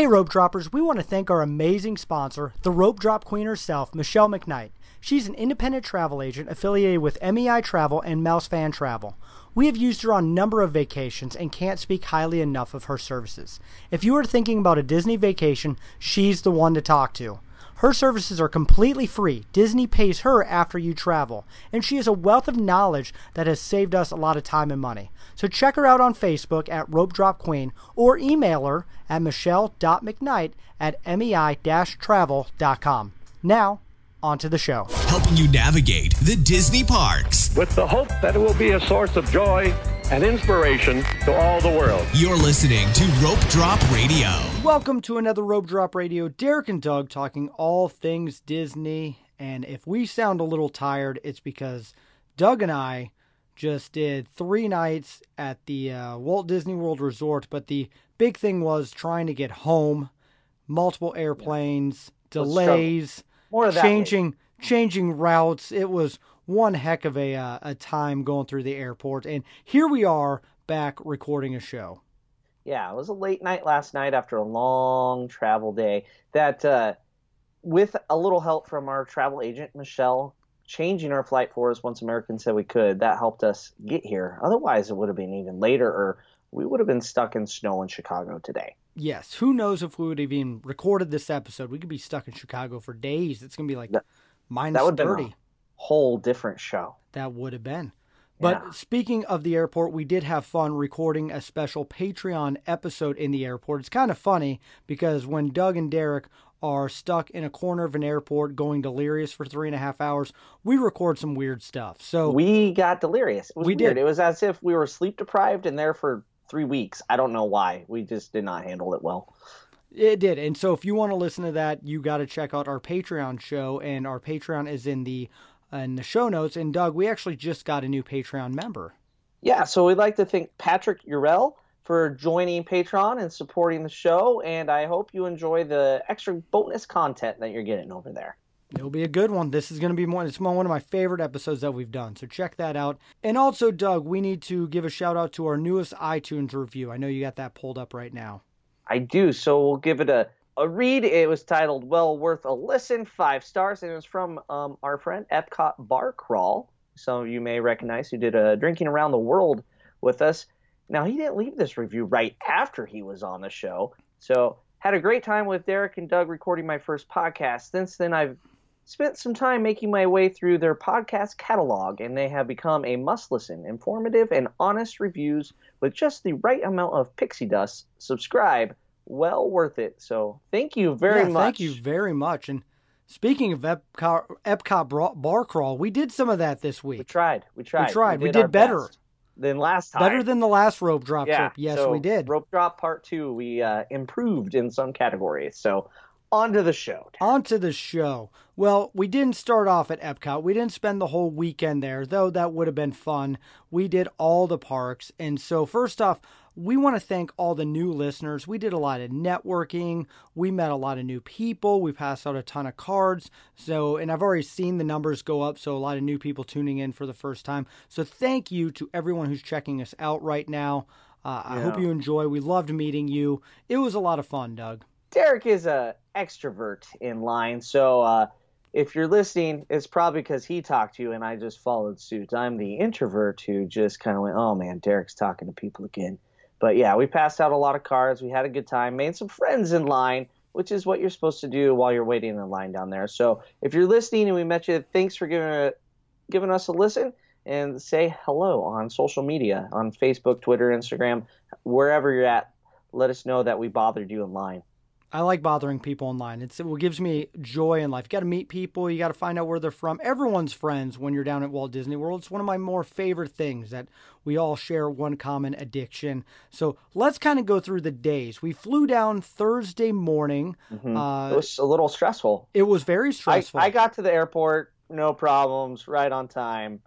Hey, Rope Droppers, we want to thank our amazing sponsor, the Rope Drop Queen herself, Michelle McKnight. She's an independent travel agent affiliated with MEI Travel and Mouse Fan Travel. We have used her on a number of vacations and can't speak highly enough of her services. If you are thinking about a Disney vacation, she's the one to talk to. Her services are completely free. Disney pays her after you travel, and she has a wealth of knowledge that has saved us a lot of time and money. So check her out on Facebook at Rope Drop Queen or email her at michelle.mcknight at mei-travel.com. Now, on to the show. helping you navigate the Disney parks. with the hope that it will be a source of joy and inspiration to all the world. You're listening to Rope Drop Radio. Welcome to another Rope Drop Radio. Derek and Doug talking all things Disney. And if we sound a little tired, it's because Doug and I just did three nights at the uh, Walt Disney World Resort. But the big thing was trying to get home, multiple airplanes, delays, of that changing changing routes. It was one heck of a uh, a time going through the airport. And here we are back recording a show. Yeah, it was a late night last night after a long travel day. That, uh, with a little help from our travel agent, Michelle, changing our flight for us once Americans said we could, that helped us get here. Otherwise, it would have been even later, or we would have been stuck in snow in Chicago today. Yes, who knows if we would have even recorded this episode? We could be stuck in Chicago for days. It's gonna be like That- minus that would've been thirty. Whole different show. That would have been. But Yeah. speaking of the airport, we did have fun recording a special Patreon episode in the airport. It's kind of funny because when Doug and Derek are stuck in a corner of an airport going delirious for three and a half hours, we record some weird stuff. So We got delirious. It was We weird. did. It was as if we were sleep deprived and there for three weeks. I don't know why. We just did not handle it well. It did. And so if you want to listen to that, you got to check out our Patreon show and our Patreon is in the in the show notes and Doug, we actually just got a new Patreon member. Yeah, so we'd like to thank Patrick Urell for joining Patreon and supporting the show, and I hope you enjoy the extra bonus content that you're getting over there. It'll be a good one. This is going to be one. It's one of my favorite episodes that we've done. So check that out. And also, Doug, we need to give a shout out to our newest iTunes review. I know you got that pulled up right now. I do, so we'll give it a, a read. It was titled Well Worth a Listen, five stars, and it was from um, our friend Epcot Bar Crawl. Some of you may recognize who did a Drinking Around the World with us. Now, he didn't leave this review right after he was on the show, so had a great time with Derek and Doug recording my first podcast. Since then, I've spent some time making my way through their podcast catalog, and they have become a must listen, informative, and honest reviews with just the right amount of pixie dust. Subscribe, well worth it. So thank you very Yeah, much. Thank you very much. And speaking of Epcot, Epcot Bar Crawl, we did some of that this week. We tried. We tried. We tried. We our did better. best than last time. Better than the last rope drop yeah. trip. Yes, so we did. Rope drop part two. We uh, improved in some categories. So on to the show. On to the show. Well, we didn't start off at Epcot. We didn't spend the whole weekend there, though that would have been fun. We did all the parks. And so, first off, we want to thank all the new listeners. We did a lot of networking. We met a lot of new people. We passed out a ton of cards. So, and I've already seen the numbers go up. So, a lot of new people tuning in for the first time. So, thank you to everyone who's checking us out right now. Uh, I hope you enjoy. We loved meeting you. It was a lot of fun, Doug. Derek is a extrovert in line, so uh, if you're listening, it's probably because he talked to you and I just followed suit. I'm the introvert who just kind of went, "Oh man, Derek's talking to people again." But yeah, we passed out a lot of cards. We had a good time, made some friends in line, which is what you're supposed to do while you're waiting in line down there. So if you're listening and we met you, thanks for giving a, giving us a listen and say hello on social media on Facebook, Twitter, Instagram, wherever you're at. Let us know that we bothered you in line. I like bothering people online. It's what gives me joy in life. You got to meet people. You got to find out where they're from. Everyone's friends when you're down at Walt Disney World. It's one of my more favorite things that we all share one common addiction. So let's kind of go through the days. We flew down Thursday morning. it Uh, was a little stressful. it was very I, stressful. I got to the airport, no problems, right on time.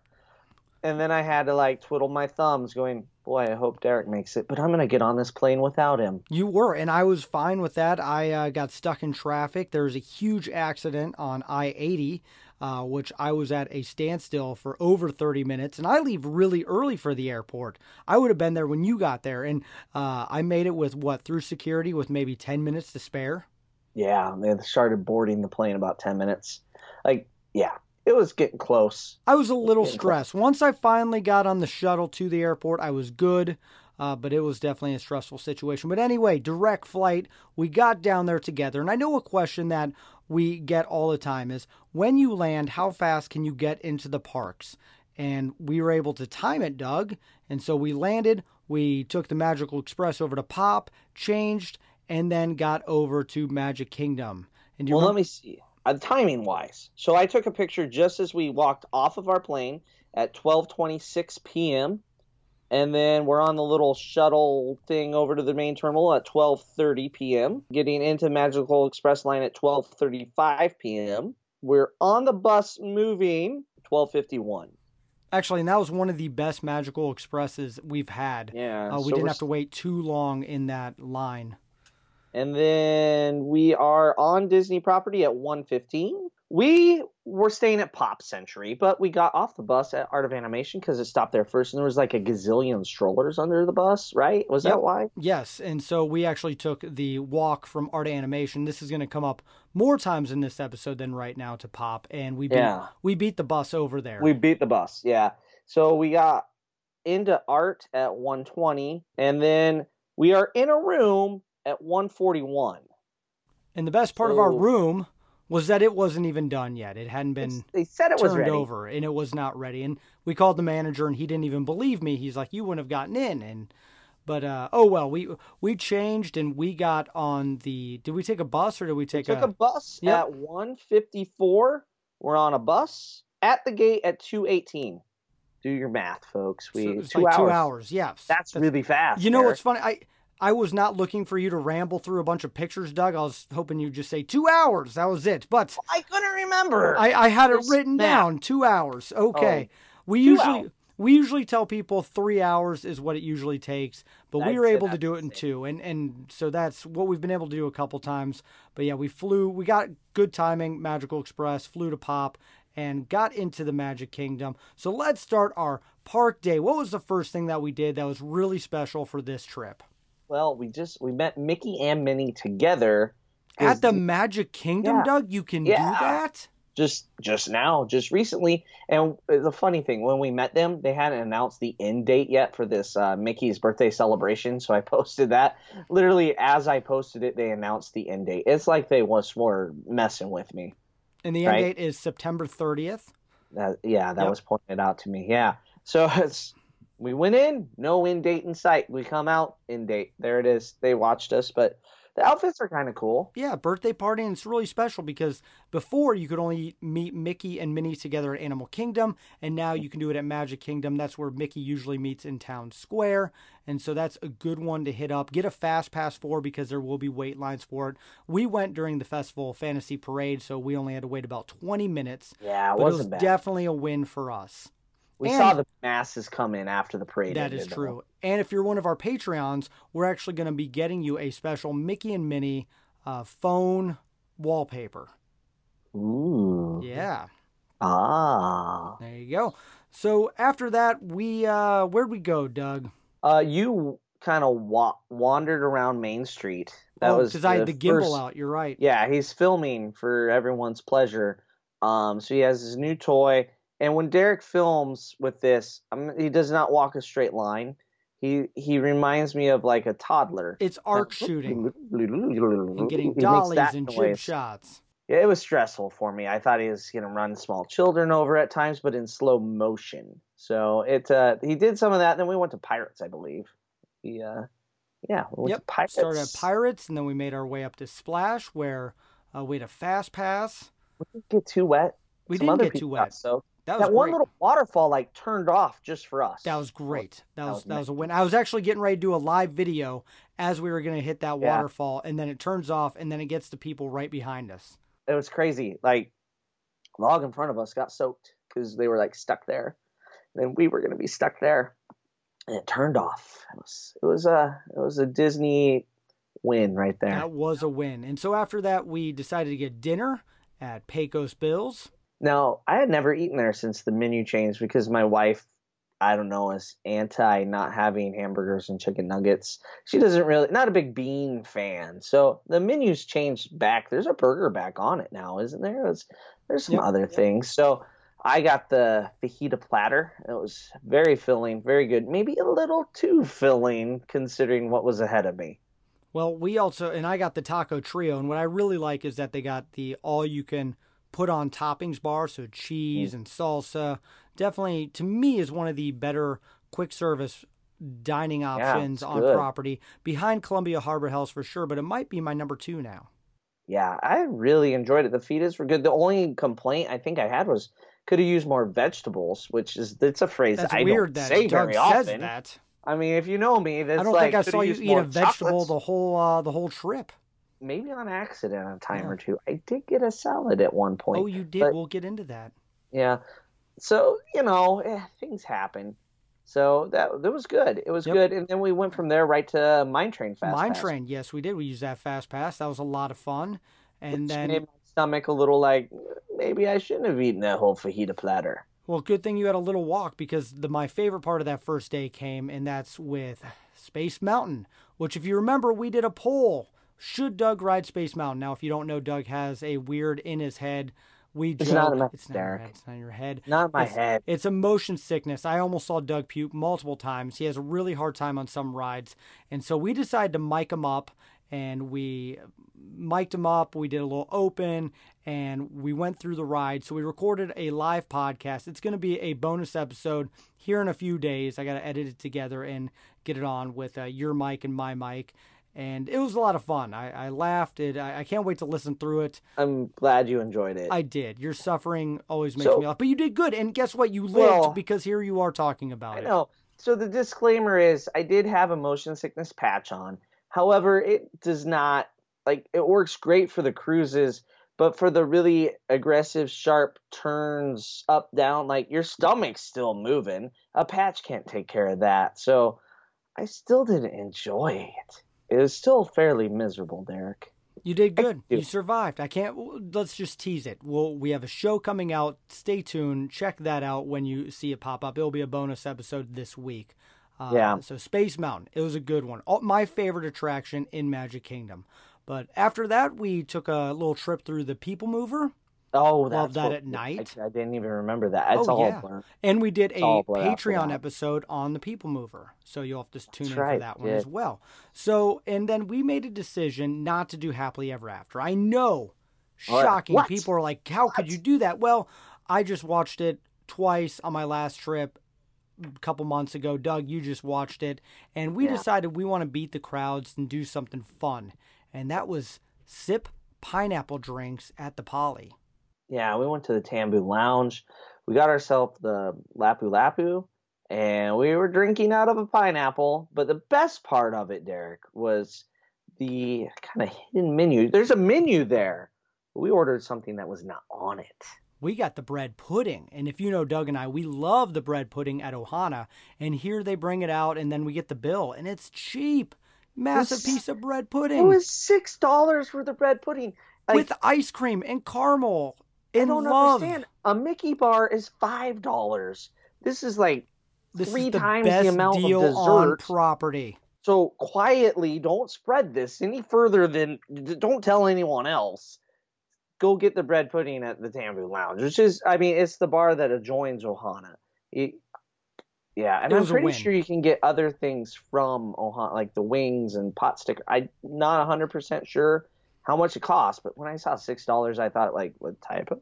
And then I had to like twiddle my thumbs, going, Boy, I hope Derek makes it, but I'm going to get on this plane without him. You were, and I was fine with that. I uh, got stuck in traffic. There was a huge accident on I 80. uh, which I was at a standstill for over 30 minutes. And I leave really early for the airport. I would have been there when you got there. And uh, I made it with what, through security with maybe 10 minutes to spare? Yeah, they started boarding the plane about 10 minutes. Like, yeah, it was getting close. I was a little stressed. Once I finally got on the shuttle to the airport, I was good. Uh, but it was definitely a stressful situation. But anyway, direct flight. We got down there together. And I know a question that we get all the time is when you land, how fast can you get into the parks? And we were able to time it, Doug. And so we landed, we took the Magical Express over to Pop, changed, and then got over to Magic Kingdom. And you well, remember- let me see. Uh, timing wise, so I took a picture just as we walked off of our plane at 12:26 p.m and then we're on the little shuttle thing over to the main terminal at 12:30 p.m. Getting into Magical Express line at 12:35 p.m. We're on the bus moving 12:51. Actually, and that was one of the best Magical Expresses we've had. Yeah, uh, we so didn't have to wait too long in that line. And then we are on Disney property at 1:15. We were staying at Pop Century, but we got off the bus at Art of Animation because it stopped there first, and there was like a gazillion strollers under the bus, right? Was yep. that why? Yes, and so we actually took the walk from Art of Animation. This is going to come up more times in this episode than right now to Pop, and we beat, yeah. we beat the bus over there. We beat the bus, yeah. So we got into Art at 1:20, and then we are in a room at 141. And the best part so, of our room was that it wasn't even done yet. It hadn't been they said it was ready. over and it was not ready. And we called the manager and he didn't even believe me. He's like, "You wouldn't have gotten in." And but uh, oh well, we we changed and we got on the. Did we take a bus or did we take we took a, a bus yep. at one fifty four? We're on a bus at the gate at two eighteen. Do your math, folks. We so two, like hours. two hours. Yes, that's, that's, really fast. You know what's funny? I I was not looking for you to ramble through a bunch of pictures, Doug. I was hoping you'd just say two hours. That was it. But I couldn't remember. I, I had it written down. Two hours. Okay. Oh, we usually hours. we usually tell people three hours is what it usually takes, but we were able to do it in two, and and so that's what we've been able to do a couple times. But yeah, we flew. We got good timing. Magical Express flew to Pop and got into the Magic Kingdom. So let's start our park day. What was the first thing that we did that was really special for this trip? Well, we just we met Mickey and Minnie together at the Magic Kingdom, yeah. Doug. You can yeah. do that just just now, just recently. And the funny thing, when we met them, they hadn't announced the end date yet for this uh, Mickey's birthday celebration. So I posted that. Literally, as I posted it, they announced the end date. It's like they once were messing with me. And the end right? date is September 30th. Uh, yeah, that yep. was pointed out to me. Yeah. So it's we went in, no end date in sight. We come out, end date. There it is. They watched us, but the outfits are kind of cool. Yeah, birthday party, and it's really special because before you could only meet Mickey and Minnie together at Animal Kingdom, and now you can do it at Magic Kingdom. That's where Mickey usually meets in Town Square, and so that's a good one to hit up. Get a fast pass for because there will be wait lines for it. We went during the festival fantasy parade, so we only had to wait about 20 minutes. Yeah, it but it was bad. definitely a win for us. We and saw the masses come in after the parade. That is true. Though. And if you're one of our Patreons, we're actually going to be getting you a special Mickey and Minnie uh, phone wallpaper. Ooh. Yeah. Ah. There you go. So after that, we uh, where'd we go, Doug? Uh, you kind of wa- wandered around Main Street. That oh, was because I had the gimbal first... out. You're right. Yeah, he's filming for everyone's pleasure. Um, so he has his new toy and when Derek films with this, he does not walk a straight line. He he reminds me of like a toddler. It's arc shooting and getting dollies and jib shots. Yeah, it was stressful for me. I thought he was going to run small children over at times, but in slow motion. So it uh, he did some of that. Then we went to Pirates, I believe. He, uh, yeah, we yep. Pirates. Started at Pirates, and then we made our way up to Splash, where uh, we had a fast pass. We didn't get too wet. We Some didn't get too wet. So that, that one little waterfall like turned off just for us. That was great. That, that was, was that was a win. I was actually getting ready to do a live video as we were going to hit that yeah. waterfall, and then it turns off, and then it gets to people right behind us. It was crazy. Like log in front of us got soaked because they were like stuck there. And then we were going to be stuck there, and it turned off. It was it was a it was a Disney win right there. That was a win. And so after that, we decided to get dinner at Pecos Bills Now, I had never eaten there since the menu changed because my wife, I don't know, is anti not having hamburgers and chicken nuggets. She doesn't really, not a big bean fan. So the menu's changed back. There's a burger back on it now, isn't there? There's, there's some Yep. other things. So I got the fajita platter. It was very filling, very good. Maybe a little too filling considering what was ahead of me. Well, we also, and I got the taco trio, and what I really like is that they got the all you can put on toppings bar, so cheese Mm. and salsa. Definitely, to me, is one of the better quick service dining options it's on good. property behind Columbia Harbor House for sure, but it might be my number two now. Yeah, I really enjoyed it. The fajitas were good. The only complaint I think I had was could have used more vegetables, which is it's a phrase That's I weird don't that say Doug very often. that. I mean, if you know me, that's I don't like, think I saw you eat a vegetable chocolates." the whole uh, the whole trip. Maybe on accident a time Yeah. or two. I did get a salad at one point. Oh, you did. but- we'll get into that. Yeah. So you know, eh, things happen. So that that was good. It was Yep. good, and then we went from there right to Mine Train Fast Mine Pass. Train, yes, we did. We used that fast pass. That was a lot of fun. And which then made my stomach a little like maybe I shouldn't have eaten that whole fajita platter. Well, good thing you had a little walk because the my favorite part of that first day came, and that's with Space Mountain. Which, if you remember, we did a poll: should Doug ride Space Mountain? Now, if you don't know, Doug has a weird in his head. We It's joke, not in my it's not your head. It's not in your head. Not my It's- head. It's a motion sickness. I almost saw Doug puke multiple times. He has a really hard time on some rides, and so we decided to mic him up, and we mic'd him up. We did a little open, and we went through the ride. So we recorded a live podcast. It's going to be a bonus episode here in a few days. I got to edit it together and get it on with uh, your mic and my mic. And it was a lot of fun. I, I laughed. It. I, I can't wait to listen through it. I'm glad you enjoyed it. I did. Your suffering always makes So- me laugh, but you did good. And guess what? You lived Well, because here you are talking about I it. know. So the disclaimer is I did have a motion sickness patch on. However, it does not like it works great for the cruises, but for the really aggressive sharp turns up down like your stomach's still moving. A patch can't take care of that. So I still didn't enjoy it. It was still fairly miserable, Derek. You did good. You survived. I can't. Let's just tease it. Well, we have a show coming out. Stay tuned. Check that out when you see it pop up. It'll be a bonus episode this week. Uh, Yeah. So Space Mountain. It was a good one. All, my favorite attraction in Magic Kingdom. But after that, we took a little trip through the People Mover. Oh, that's Love that at night. I, I didn't even remember that. It's Oh, all yeah. blurred. And we did a out for Patreon episode on the People Mover. So you'll have to tune That's in for that one yeah. as well. So, and then we made a decision not to do Happily Ever After. I know, shocking. What? People are like, how could you do that? Well, I just watched it twice on my last trip a couple months ago. Doug, you just watched it. And we Yeah. decided we want to beat the crowds and do something fun. And that was sip pineapple drinks at the Poly. Yeah, we went to the Tambu Lounge. We got ourselves the Lapu Lapu, and we were drinking out of a pineapple. But the best part of it, Derek, was the kind of hidden menu. There's a menu there. We ordered something that was not on it. we got the bread pudding. And if you know Doug and I, we love the bread pudding at Ohana. And here they bring it out, and then we get the bill, and it's cheap. Massive It's- piece of bread pudding. It was six dollars for the bread pudding. Like, with ice cream and caramel I don't love. understand. A Mickey bar is five dollars. This is like This three is the times the amount deal of on dessert. property. So quietly, don't spread this any further than don't tell anyone else. Go get the bread pudding at the Tambu Lounge, which is, I mean, it's the bar that adjoins Ohana. It- yeah, and I'm pretty sure you can get other things from Ohana, like the wings and pot sticker. I'm not 100% sure how much it costs, but when I saw six dollars, I thought like, what type of?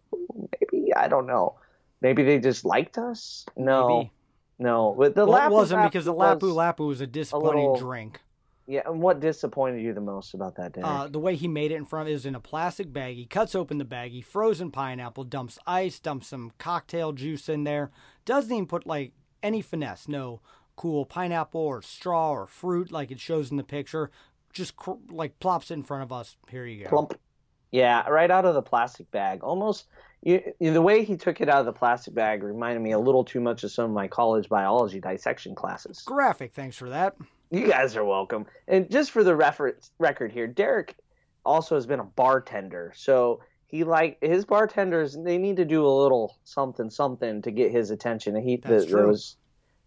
Maybe I don't know. Maybe they just liked us. No, Maybe. no. But the Well, it wasn't because the Lapu Lapu was- a disappointing little- drink. Yeah, and what disappointed you the most about that day? Uh, the way he made it in front is in a plastic bag. He cuts open the baggie, frozen pineapple, dumps ice, dumps some cocktail juice in there. Doesn't even put like any finesse. No cool pineapple or straw or fruit like it shows in the picture. Just cr- like plops in front of us. Here you go. Plump. Yeah, right out of the plastic bag. Almost you, the way he took it out of the plastic bag reminded me a little too much of some of my college biology dissection classes. Graphic. Thanks for that. You guys are welcome. And just for the reference record here, Derek also has been a bartender, so he like his bartenders they need to do a little something something to get his attention and he That's th- there true. was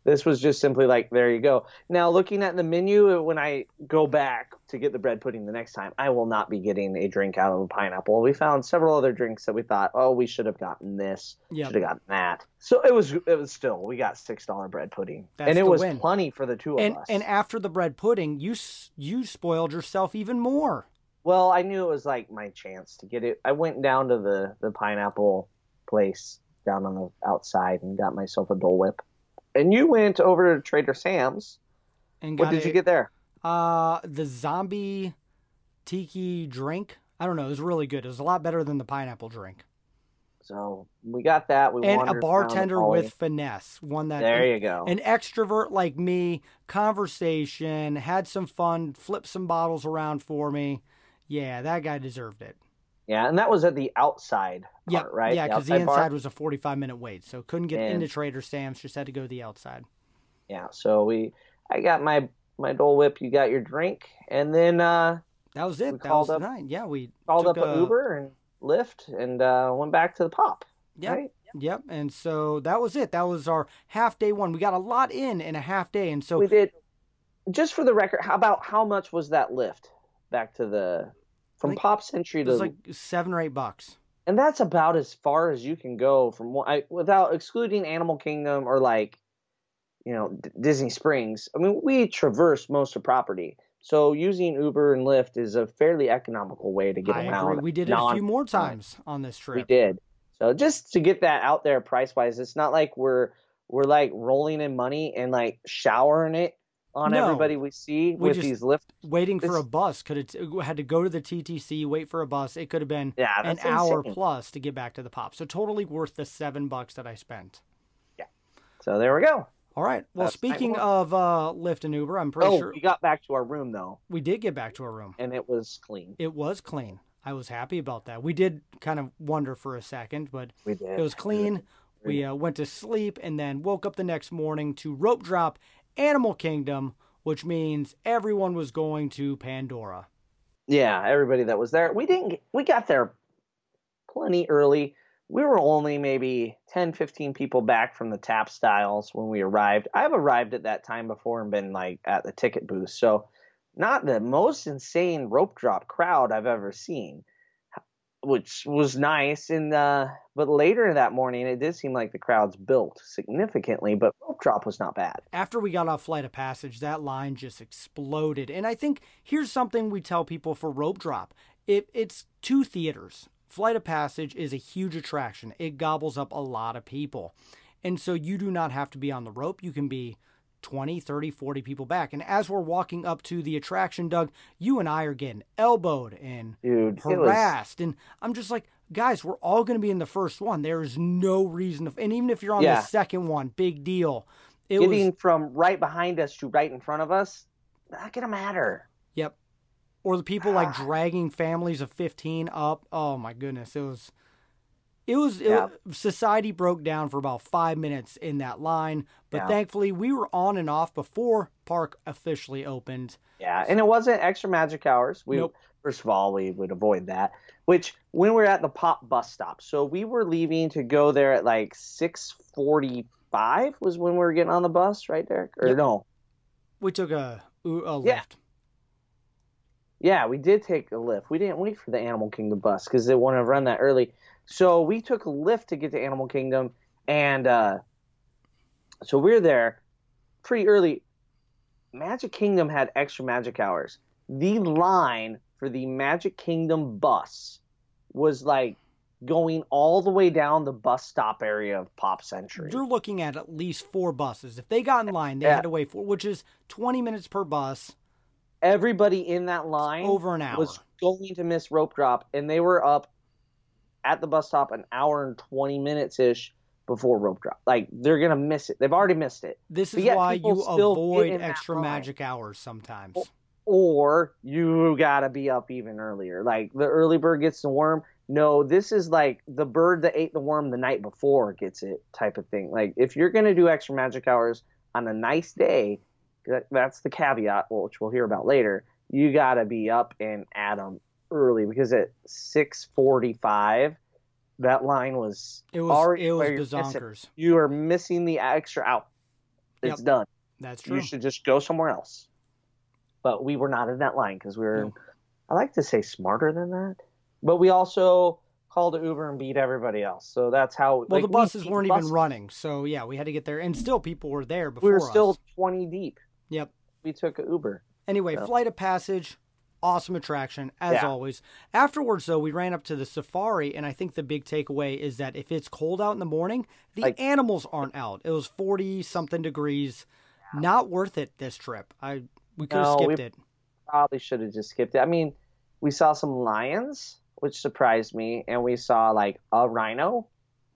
this was just simply like there you go now looking at the menu when i go back to get the bread pudding the next time i will not be getting a drink out of a pineapple we found several other drinks that we thought oh we should have gotten this Yep. should have gotten that so it was it was still we got six dollar bread pudding That's and it was win. plenty for the two of And us and after the bread pudding, you you spoiled yourself even more. Well, I knew it was like my chance to get it. I went down to the the pineapple place down on the outside and got myself a Dole Whip. And you went over to Trader Sam's. And What did you get there? Uh, the zombie tiki drink. I don't know. It was really good. It was a lot better than the pineapple drink. So we got that. We And a wandered around the bartender with finesse, one that There you go. an extrovert like me, conversation, had some fun, flipped some bottles around for me. Yeah, that guy deserved it. Yeah, and that was at the outside Yeah, part, right? Yeah, because the bar? inside was a forty-five minute wait, so couldn't get And- into Trader Sam's. Just had to go to the outside. Yeah. So we, I got my my Dole Whip. You got your drink, and then uh, That was it. That was up- the night. Yeah, we called up an Uber and Lyft, and uh, went back to the pop. Yep. Right? Yep. And so that was it. That was our half day one. We got a lot in in a half day, and so we did. Just for the record, how about how much was that Lyft back to the from think Pop Century it to was like seven or eight bucks. and that's about as far as you can go from I, without excluding Animal Kingdom or like you know D- Disney Springs. I mean, we traverse most of property, so using Uber and Lyft is a fairly economical way to get I around. agree. We did it a few more times on this trip. We did. So just to get that out there price wise, it's not like we're we're like rolling in money and like showering it on No. everybody we see We with just- these Lyft. Waiting for a bus could have had to go to the TTC, wait for a bus. It could have been Yeah, an that's hour plus to get back to the pop. So totally worth the seven bucks that I spent. Yeah so there we go. All right. Well, That's speaking of uh, Lyft and Uber, I'm pretty oh, sure we got back to our room though, we did get back to our room. and it was clean. It was clean. I was happy about that. We did kind of wonder for a second, but We did. it was clean. We uh, went to sleep and then woke up the next morning to rope drop Animal Kingdom, which means everyone was going to Pandora. Yeah, everybody that was there. We didn't. We got there plenty early. We were only maybe 10, 15 people back from the tap styles when we arrived. I've arrived at that time before and been like at the ticket booth. So, not the most insane rope drop crowd I've ever seen, which was nice. And uh, but later that morning, it did seem like the crowds built significantly. But rope drop was not bad. After we got off Flight of Passage, that line just exploded. And I think here's something we tell people for rope drop. It, it's two theaters. Flight of Passage is a huge attraction. It gobbles up a lot of people. And so you do not have to be on the rope. You can be 20, 30, 40 people back. And as we're walking up to the attraction, Doug, you and I are getting elbowed and Dude, it was harassed. And I'm just like, guys, we're all going to be in the first one. There is no reason to. And even if you're on Yeah. the second one, big deal. It getting was, from right behind us to right in front of us. Not gonna matter. yep. Or the people like ah. dragging families of 15 up. Oh my goodness. It was, it was, it Yeah. society broke down for about five minutes in that line. But Yeah. thankfully, we were on and off before park officially opened. Yeah, and it wasn't extra magic hours. We Nope. first of all we would avoid that. Which when we were at the pop bus stop, so we were leaving to go there at like six forty five was when we were getting on the bus, right, Derek? Or Yep. no? We took a, a Lyft. Yeah. Yeah, we did take a Lyft. We didn't wait for the Animal Kingdom bus because they wouldn't have run that early. So we took a Lyft to get to Animal Kingdom, and uh, so we are there pretty early. Magic Kingdom had extra magic hours. The line for the Magic Kingdom bus was like going all the way down the bus stop area of Pop Century. You're looking at at least four buses. If they got in line, they Yeah. had to wait for, which is 20 minutes per bus, Everybody in that line over an hour. was going to miss rope drop, and they were up at the bus stop an hour and 20 minutes ish before rope drop. Like, they're going to miss it. They've already missed it. This is why you avoid extra magic hours sometimes. Or you got to be up even earlier. Like, the early bird gets the worm. No, this is like the bird that ate the worm the night before gets it type of thing. Like, if you're going to do extra magic hours on a nice day, that- that's the caveat, which we'll hear about later. You got to be up and at 'em early because at six forty-five, that line was It was already it was where you're missing- bazonkers. You are missing the extra out. It's Yep. done. That's true. You should just go somewhere else. But we were not in that line because we were, No. I like to say smarter than that. But we also called an Uber and beat everybody else. So that's how. Well, like, the buses beat weren't buses. even running, so yeah, we had to get there, and still people were there before We were us. still 20 deep. Yep. We took an Uber. Anyway, So- Flight of Passage, awesome attraction as Yeah. always. Afterwards, though, we ran up to the safari, and I think the big takeaway is that if it's cold out in the morning, the Like- animals aren't out. It was forty something degrees. Not worth it this trip. I we could have No, skipped we- it. Probably should have just skipped it. I mean, we saw some lions, which surprised me, and we saw like a rhino.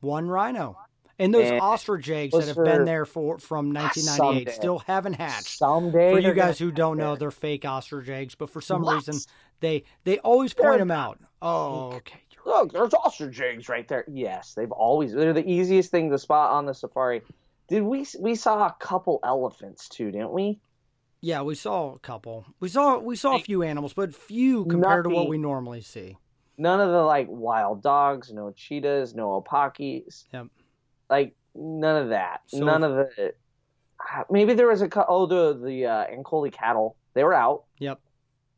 One rhino. And those And ostrich eggs that have been there for from ah, 1998 Someday. still haven't hatched. Someday. for you guys who don't know, they're fake ostrich eggs, but for some What? reason they they always point They're them out. Oh, okay. Look, there's ostrich eggs right there. Yes, they've always they're the easiest thing to spot on the safari. Did we we saw a couple elephants too, didn't we? Yeah, we saw a couple. We saw we saw a few animals, but few compared to what we normally see. None of the like wild dogs, no cheetahs, no opakis. Yep. Like none of that. So- none of the. Maybe there was a oh the the uh, Ankole cattle. They were out. Yep.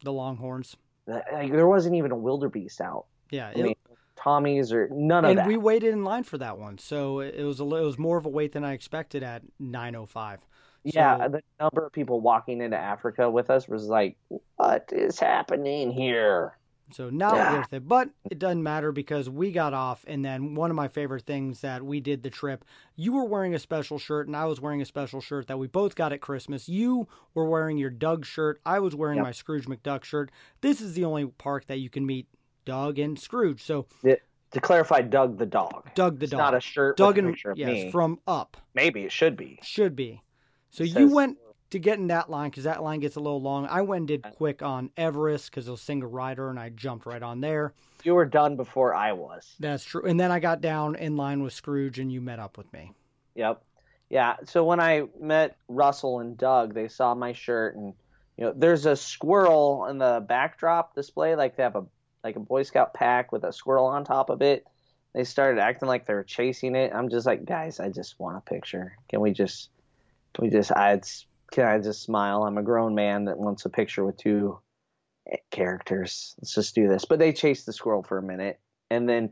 The longhorns. Like, there wasn't even a wildebeest out. Yeah. It- mean, Tommies or none of and that. we waited in line for that one. So it was a it was more of a wait than I expected at 9:05. Yeah, So- the number of people walking into Africa with us was like, "What is happening here?" So not Yeah. worth it. But it doesn't matter because we got off and then one of my favorite things that we did the trip, you were wearing a special shirt and I was wearing a special shirt that we both got at Christmas. You were wearing your Doug shirt. I was wearing Yep. my Scrooge McDuck shirt. This is the only park that you can meet Doug and Scrooge. So It- to clarify, Doug the dog. Doug the It's dog. not a shirt Doug and yes, me. from up. Maybe it should be. Should be. So It you says- went to get in that line because that line gets a little long. I went and did quick on Everest because it was single rider and I jumped right on there. You were done before I was. That's true. And then I got down in line with Scrooge and you met up with me. Yep. Yeah. So when I met Russell and Doug, they saw my shirt, and you know, there's a squirrel in the backdrop display. Like they have a like a Boy Scout pack with a squirrel on top of it. They started acting like they were chasing it. I'm just like, guys, I just want a picture. Can we just, can we just, I, it's, can I just smile? I'm a grown man that wants a picture with two characters. Let's just do this. But they chased the squirrel for a minute, and then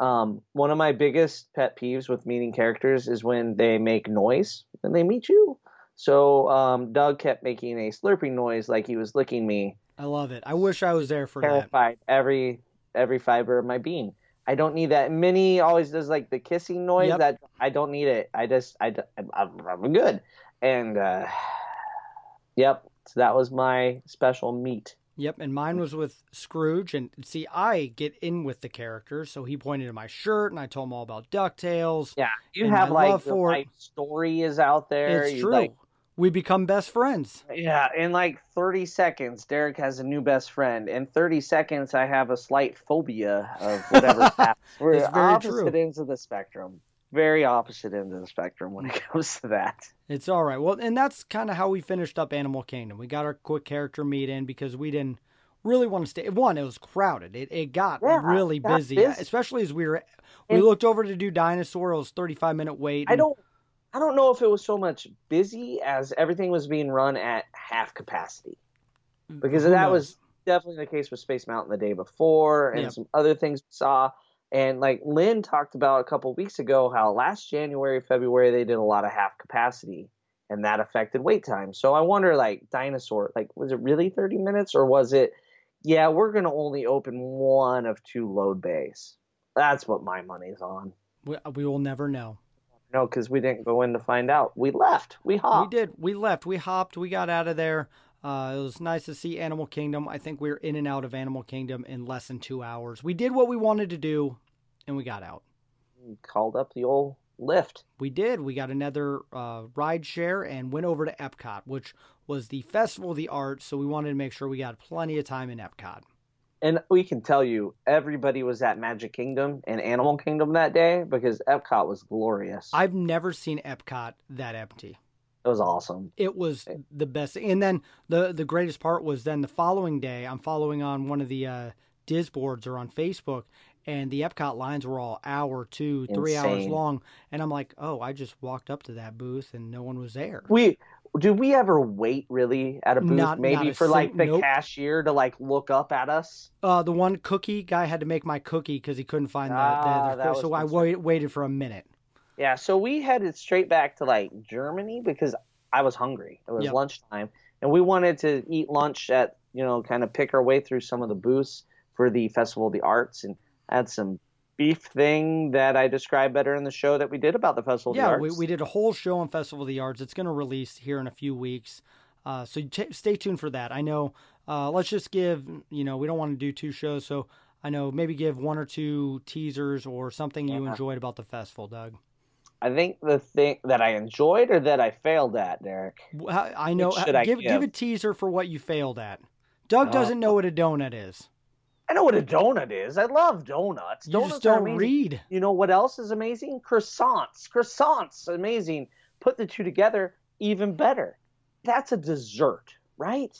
um, one of my biggest pet peeves with meeting characters is when they make noise when they meet you. So um, Doug kept making a slurping noise like he was licking me, I love it. I wish I was there for that. terrified every every fiber of my being. I don't need that. Minnie always does like the kissing noise. Yep. That I don't need it. I just I I'm, I'm good. And uh, yep, so that was my special meet. Yep, and mine was with Scrooge. And see, I get in with the characters. So he pointed to my shirt and I told him all about DuckTales. Yeah, you have like for life story is out there. it's You, true. like, we become best friends. Yeah, in like 30 seconds, Derek has a new best friend. In 30 seconds, I have a slight phobia of. We're It's very opposite true. ends of the spectrum. Very opposite end of the spectrum when it comes to that. It's all right. Well, and that's kind of how we finished up Animal Kingdom. We got our quick character meet in because we didn't really want to stay. One, it was crowded. It it got Yeah, really got busy, busy. especially as we were. We And- looked over to do dinosaur. It was thirty five minute wait. I don't I don't know if it was so much busy as everything was being run at half capacity. Mm, because that was definitely the case with Space Mountain the day before and Yep. some other things we saw. And like Lynn talked about a couple weeks ago, how last January, February they did a lot of half capacity, and that affected wait time. So I wonder, like dinosaur, like was it really thirty minutes or was it? Yeah, we're gonna only open one of two load bays. That's what my money's on. we, we will never know. No, because we didn't go in to find out. We left. We hopped. We did. We left. We hopped. We got out of there. Uh, it was nice to see Animal Kingdom. I think we were in and out of Animal Kingdom in less than two hours. We did what we wanted to do, and we got out. Called up the old Lyft. We did. We got another uh, ride share and went over to Epcot, which was the Festival of the Arts. So we wanted to make sure we got plenty of time in Epcot. And we can tell you, everybody was at Magic Kingdom and Animal Kingdom that day because Epcot was glorious. I've never seen Epcot that empty. It was awesome. It was the best. And then the the greatest part was then the following day. I'm following on one of the uh, disboards or on Facebook, and the Epcot lines were all hour, two, three hours long, and I'm like, oh, I just walked up to that booth and no one was there. We do we ever wait really at a booth Not- maybe not a for like the nope. cashier to like look up at us? Uh, the one cookie guy had to make my cookie because he couldn't find the, Ah, the, that the so I wait, waited for a minute. Yeah, so we headed straight back to like Germany because I was hungry. It was Yep. lunchtime, and we wanted to eat lunch at you know kind of pick our way through some of the booths for the Festival of the Arts, and I had some beef thing that I described better in the show that we did about the Festival of the Yeah, Arts. we, we did a whole show on Festival of the Arts. It's going to release here in a few weeks. Uh, so t- stay tuned for that. I know, uh, let's just give, you know, we don't want to do two shows. So I know maybe give one or two teasers or something you enjoyed about the festival, Doug. I think the thing that I enjoyed or that I failed at, Derek. I know, should I give, give a teaser for what you failed at. Doug Uh, doesn't know what a donut is. I know what a donut is. I love donuts. You donuts just don't read. You know what else is amazing? Croissants. Croissants, amazing. Put the two together, even better. That's a dessert, right?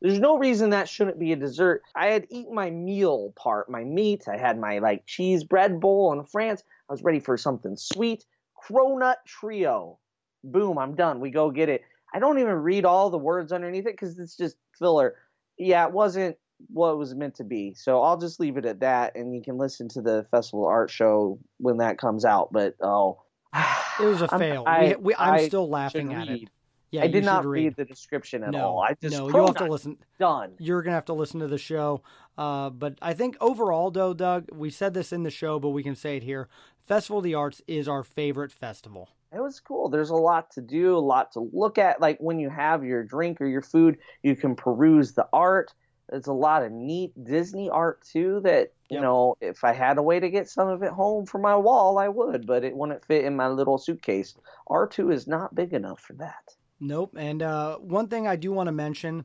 There's no reason that shouldn't be a dessert. I had eaten my meal part, my meat. I had my like cheese bread bowl in France. I was ready for something sweet. Cronut trio. Boom, I'm done. We go get it. I don't even read all the words underneath it because it's just filler. Yeah, it wasn't what it was meant to be. So I'll just leave it at that, and you can listen to the festival art show when that comes out. But oh, It was a I'm- fail. I- we, we, I'm I still laughing at it. Yeah, I did not read. read the description at no, all. I just no, you'll have to listen. Done. You're gonna have to listen to the show. Uh, but I think overall, though, Doug, we said this in the show, but we can say it here. Festival of the Arts is our favorite festival. It was cool. There's a lot to do, a lot to look at. Like when you have your drink or your food, you can peruse the art. There's a lot of neat Disney art too. That you Yep. know, if I had a way to get some of it home for my wall, I would. But it wouldn't fit in my little suitcase. R2 is not big enough for that. Nope. And uh, one thing I do want to mention,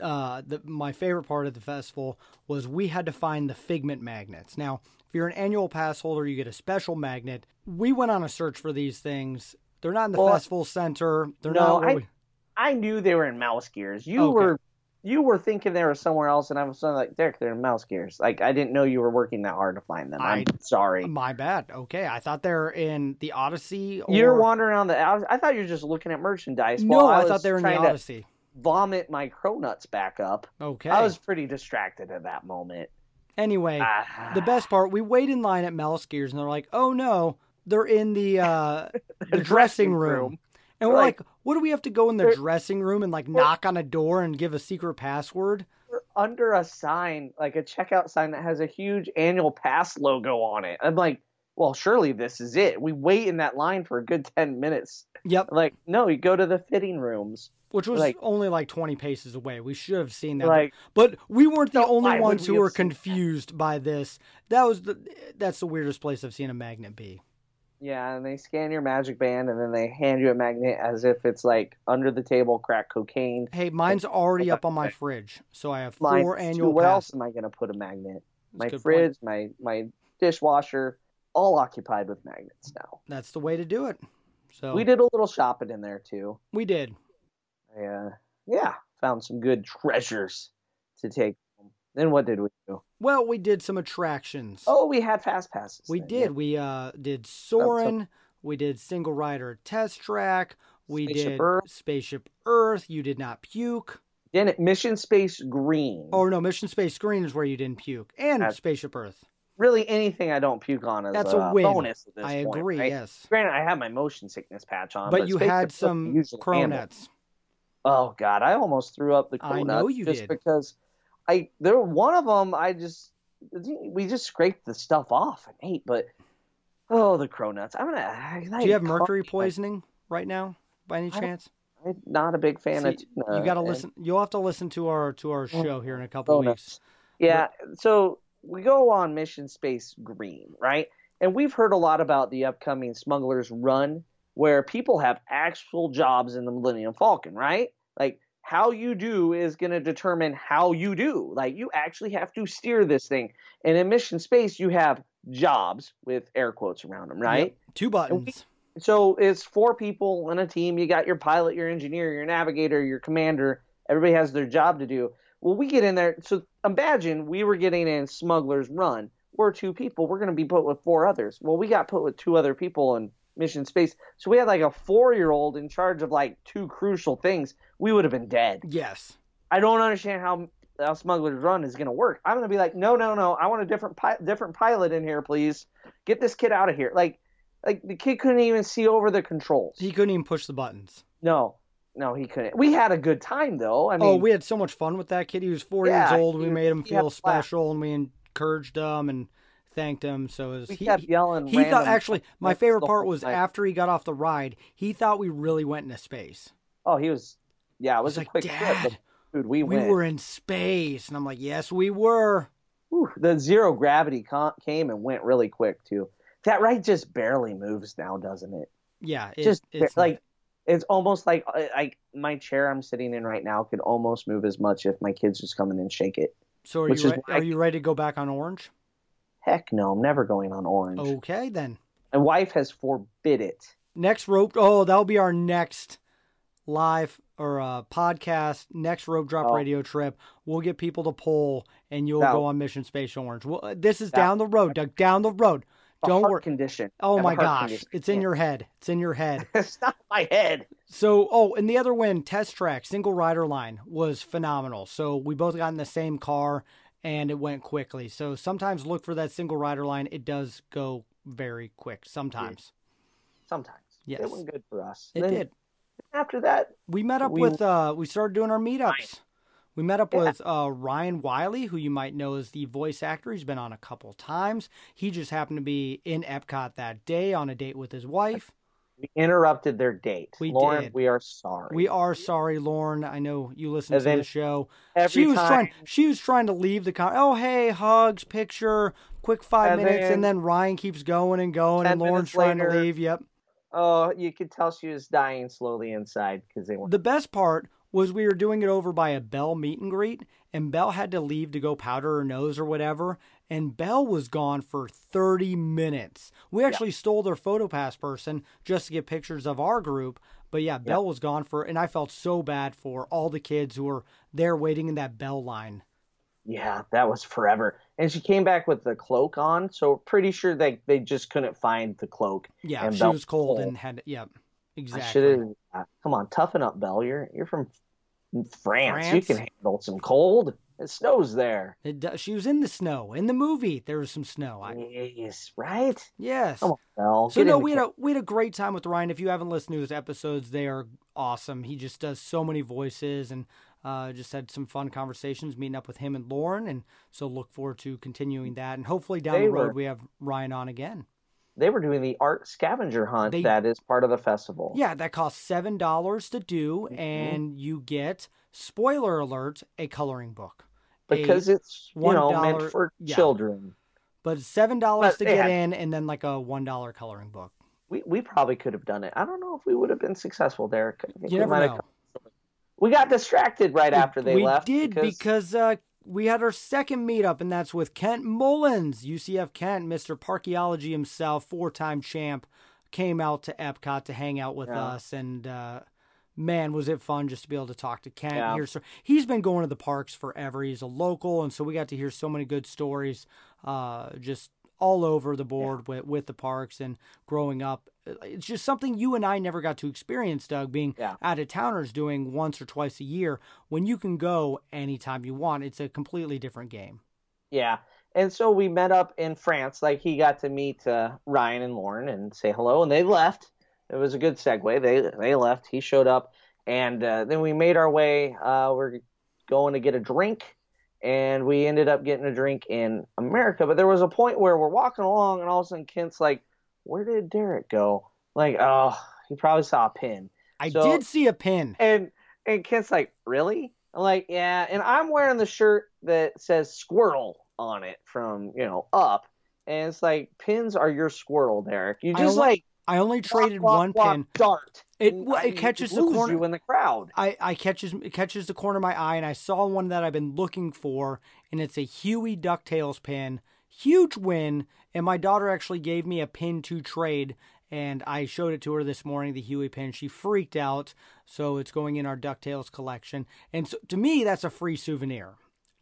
uh, the, my favorite part of the festival was we had to find the figment magnets. Now, you're an annual pass holder, you get a special magnet. We went on a search for these things. They're not in the Well, festival center. They're no, not. I- we, I knew they were in mouse gears. You Okay. were you were thinking they were somewhere else, and I was like, Derek, they're in mouse gears. Like I didn't know you were working that hard to find them. I'm I- sorry. my bad. Okay, I thought they're in the Odyssey. Or... You're wandering around the. I, was, I thought you were just looking at merchandise. No, while I, was thought they were in the Odyssey. Vomit my cronuts back up. Okay. I was pretty distracted at that moment. Anyway, Ah. the best part, we wait in line at Mouse Gears, and they're like, "Oh no, they're in the uh, the dressing room." And we're We're like, like, "What do we have to go in the dressing room and like knock on a door and give a secret password?" We're under a sign, like a checkout sign that has a huge annual pass logo on it. I'm like, well, surely this is it. We wait in that line for a good ten minutes. Yep, Like, no, you go to the fitting rooms. which was like- only like twenty paces away. We should have seen that, Like, but we weren't the only ones who were seen that? confused by this. That was the that's the weirdest place I've seen a magnet be. yeah, and they scan your magic band and then they hand you a magnet as if it's like under the table crack cocaine. Hey, mine's already up on my fridge, so I have four annual Where else am I going to put a magnet? That's My good point. fridge, my my dishwasher, all occupied with magnets now. That's the way to do it. So We did a little shopping in there too. We did. I, uh, yeah, found some good treasures to take. home. Then what did we do? Well, we did some attractions. Oh, we had fast passes. we then, did. yeah. We uh did Soarin'. We did single rider test track. We Spaceship did Earth. Spaceship Earth. You did not puke. Then it Mission Space Green. Oh no, Mission Space Green is where you didn't puke, and That's- Spaceship Earth. Really, anything I don't puke on is That's a, a bonus. At this I point, agree. right? Yes, Granted, I have my motion sickness patch on, but, but, you had some cronuts. Oh God, I almost threw up the I cronuts know you just did. because I there one of them I just we just scraped the stuff off and ate, but oh the cronuts. I'm gonna. I, Do you have mercury poisoning right now, by any chance? I'm not a big fan of See, tuna. you got to listen. You'll have to listen to our to our oh, show here in a couple cronuts. weeks. Yeah, so we go on Mission Space Green, right? And we've heard a lot about the upcoming Smuggler's Run, where people have actual jobs in the Millennium Falcon, right? Like how you do is going to determine how you do. Like you actually have to steer this thing. And in Mission Space, you have jobs with air quotes around them, right? Yep, Two buttons. So it's four people in a team. You got your pilot, your engineer, your navigator, your commander. Everybody has their job to do. Well, we get in there. So imagine we were getting in Smuggler's Run. We're two people. We're going to be put with four others. Well, we got put with two other people in Mission Space. So we had like a four year old in charge of like two crucial things. We would have been dead. Yes. I don't understand how, how Smuggler's Run is going to work. I'm going to be like, no, no, no. I want a different pi- different pilot in here, please. Get this kid out of here. Like, like the kid couldn't even see over the controls. He couldn't even push the buttons. No, no, he couldn't. We had a good time though. I oh, mean, oh, we had so much fun with that kid. He was four Yeah, years old. We was- made him feel special, and we encouraged him and thanked him. So it was, he, kept yelling. he thought actually my favorite part was time. after he got off the ride. He thought we really went into space. Oh, he was. Yeah, it was He's a like, quick trip. Dad, but, Dude, we, we went. were in space, and I'm like, yes, we were. The zero gravity con- came and went really quick too. That ride just barely moves now, doesn't it? Yeah, it, just it's like it's almost like uh, like my chair I'm sitting in right now could almost move as much if my kids just come in and shake it. So are you re- are you ready to go back on orange? Heck no, I'm never going on orange. Okay then. My wife has forbid it. Next rope. Oh, that'll be our next live or uh, podcast. Next rope drop Oh. radio trip. We'll get people to pull, and you'll go on Mission Space Orange. Well, uh, this is down the road, Doug. Down the road. A Don't heart worry. condition. Oh my gosh, condition. it's in your head. It's in your head. it's not my head. So, oh, and the other win, test track, single rider line was phenomenal. So we both got in the same car and it went quickly. So sometimes look for that single rider line. It does go very quick sometimes. Sometimes. Yes. It went good for us. It Then did. After that, We met up We- with uh we started doing our meetups. We met up Yeah. with uh Ryan Wiley, who you might know as the voice actor. He's been on a couple times. He just happened to be in Epcot that day on a date with his wife. we interrupted their date. We Lauren, did. we are sorry. We are sorry, Lauren. I know you listen to the show. She was time, trying she was trying to leave the con oh hey hugs picture quick five And minutes then- and then ryan keeps going and going and lauren's minutes trying to leave yep Oh, you could tell she was dying slowly inside because they weren't. the best part was we were doing it over by a Belle meet and greet and Belle had to leave to go powder her nose or whatever and Belle was gone for 30 minutes we actually stole their photo pass person just to get pictures of our group but yeah belle was gone for and i felt so bad for all the kids who were there waiting in that Belle line Yeah, that was forever. And she came back with the cloak on, so pretty sure they they just couldn't find the cloak. Yeah, And she Belle was cold cold. and had yeah, exactly. come on, toughen up, Belle. You're you're from France. You can handle some cold. It snows there. It, do- she was in the snow in the movie. There was some snow. I, Yes, right. yes. Come on, So Get no, we had a we had a great time with Ryan. If you haven't listened to his episodes, they are awesome. He just does so many voices and uh, just had some fun conversations meeting up with him and Lauren. And so look forward to continuing that. And hopefully down They the road were- we have Ryan on again. They were doing the art scavenger hunt They- that is part of the festival. Yeah, that costs seven dollars to do, Mm-hmm. and you get spoiler alert a coloring book. A- because it's you know meant $1 for yeah. children. But seven dollars to get in, and then like a one dollar coloring book. We we probably could have done it. I don't know if we would have been successful, think You we never know. come- We got distracted right after they we left. did because, uh, we had our second meetup, and that's with Kent Mullins, UCF Kent, Mister Parkeology himself, four-time champ, came out to Epcot to hang out with Yeah. us, and uh, man, was it fun just to be able to talk to Kent. Yeah. Hear so he's been going to the parks forever. He's a local, and so we got to hear so many good stories, uh, just all over the board with with the parks and growing up. It's just something you and I never got to experience, Doug, being Yeah. out of towners doing once or twice a year. When you can go anytime you want, it's a completely different game. Yeah. And so we met up in France. Like he got to meet uh, Ryan and Lauren and say hello, and they left. It was a good segue. They they left. He showed up, and uh, then we made our way. Uh, we're going to get a drink, and we ended up getting a drink in America. But there was a point where we're walking along, and all of a sudden Kent's like, "Where did Derek go?" Like, oh, he probably saw a pin. I So- did see a pin. And and Kent's like, really? I'm like, yeah. And I'm wearing the shirt that says squirrel on it from you know up, and it's like pins are your squirrel, Derek. You I just only- like I only traded walk, one walk, pin. dart. It- And it I- catches the corner- you in the crowd. I, I catches it catches the corner of my eye, and I saw one that I've been looking for, and it's a Huey Ducktales pin. Huge win, and my daughter actually gave me a pin to trade, and I showed it to her this morning, the Huey pin. She freaked out, so it's going in our DuckTales collection. And so, to me, that's a free souvenir.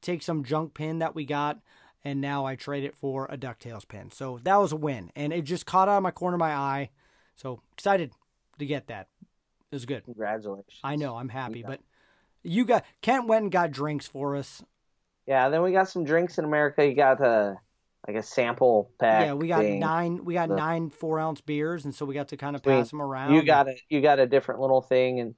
Take some junk pin that we got, and now I trade it for a DuckTales pin. So that was a win, and it just caught out of my corner of my eye. So excited to get that. It was good. Congratulations. I know, I'm happy, but you got Kent went and got drinks for us. Yeah, then we got some drinks in America. You got a like a sample pack. Yeah, we got thing. nine. We got nine four ounce beers, and so we got to kind of pass them around. You got a you got a different little thing, and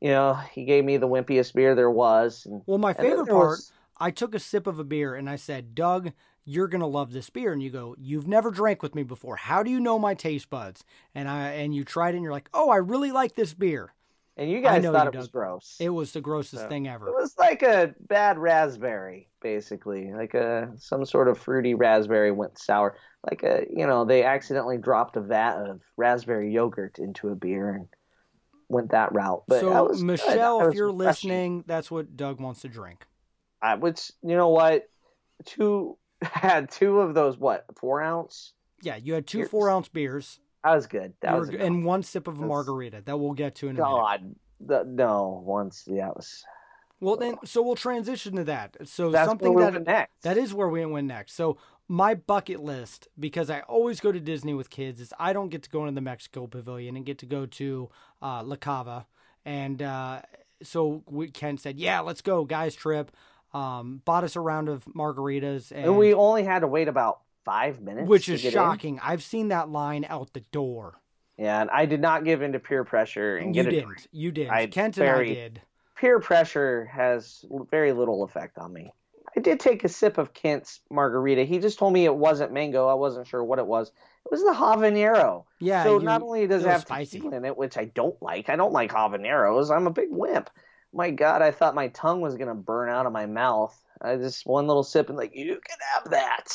you know he gave me the wimpiest beer there was. And, Well, my favorite part, was- I took a sip of a beer and I said, "Doug, you're gonna love this beer." And you go, "You've never drank with me before. How do you know my taste buds?" And I and you tried it, and you're like, "Oh, I really like this beer." And you guys thought you, it was gross. It was the grossest So, thing ever. It was like a bad raspberry, basically, like a some sort of fruity raspberry went sour. Like a you know they accidentally dropped a vat of raspberry yogurt into a beer and went that route. But so. Michelle, if you're refreshing. listening, that's what Doug wants to drink. I which you know what, two had two of those what four ounce. Yeah, you had two Cheers. four ounce beers That was good. That was good and one sip of a margarita that we'll get to in a minute. God. The, no, once yeah, it was. Well, then, so we'll transition to that. So That's something we're that next. that is where we went next. So my bucket list, because I always go to Disney with kids, is I don't get to go into the Mexico Pavilion and get to go to uh, La Cava, and uh, so we, Ken said, "Yeah, let's go, guys trip." Um, bought us a round of margaritas, and, and we only had to wait about five minutes, which is get in. shocking. I've seen that line out the door. Yeah, and I did not give in to peer pressure and You get a didn't. drink. You didn't. I Kent and I did. Peer pressure has very little effect on me. I did take a sip of Kent's margarita. He just told me it wasn't mango. I wasn't sure what it was. It was the habanero. Yeah. so you- not only does it it have spicy. in it, which I don't like. I don't like habaneros. I'm a big wimp. My God, I thought my tongue was gonna burn out of my mouth. I just one little sip and like you can have that.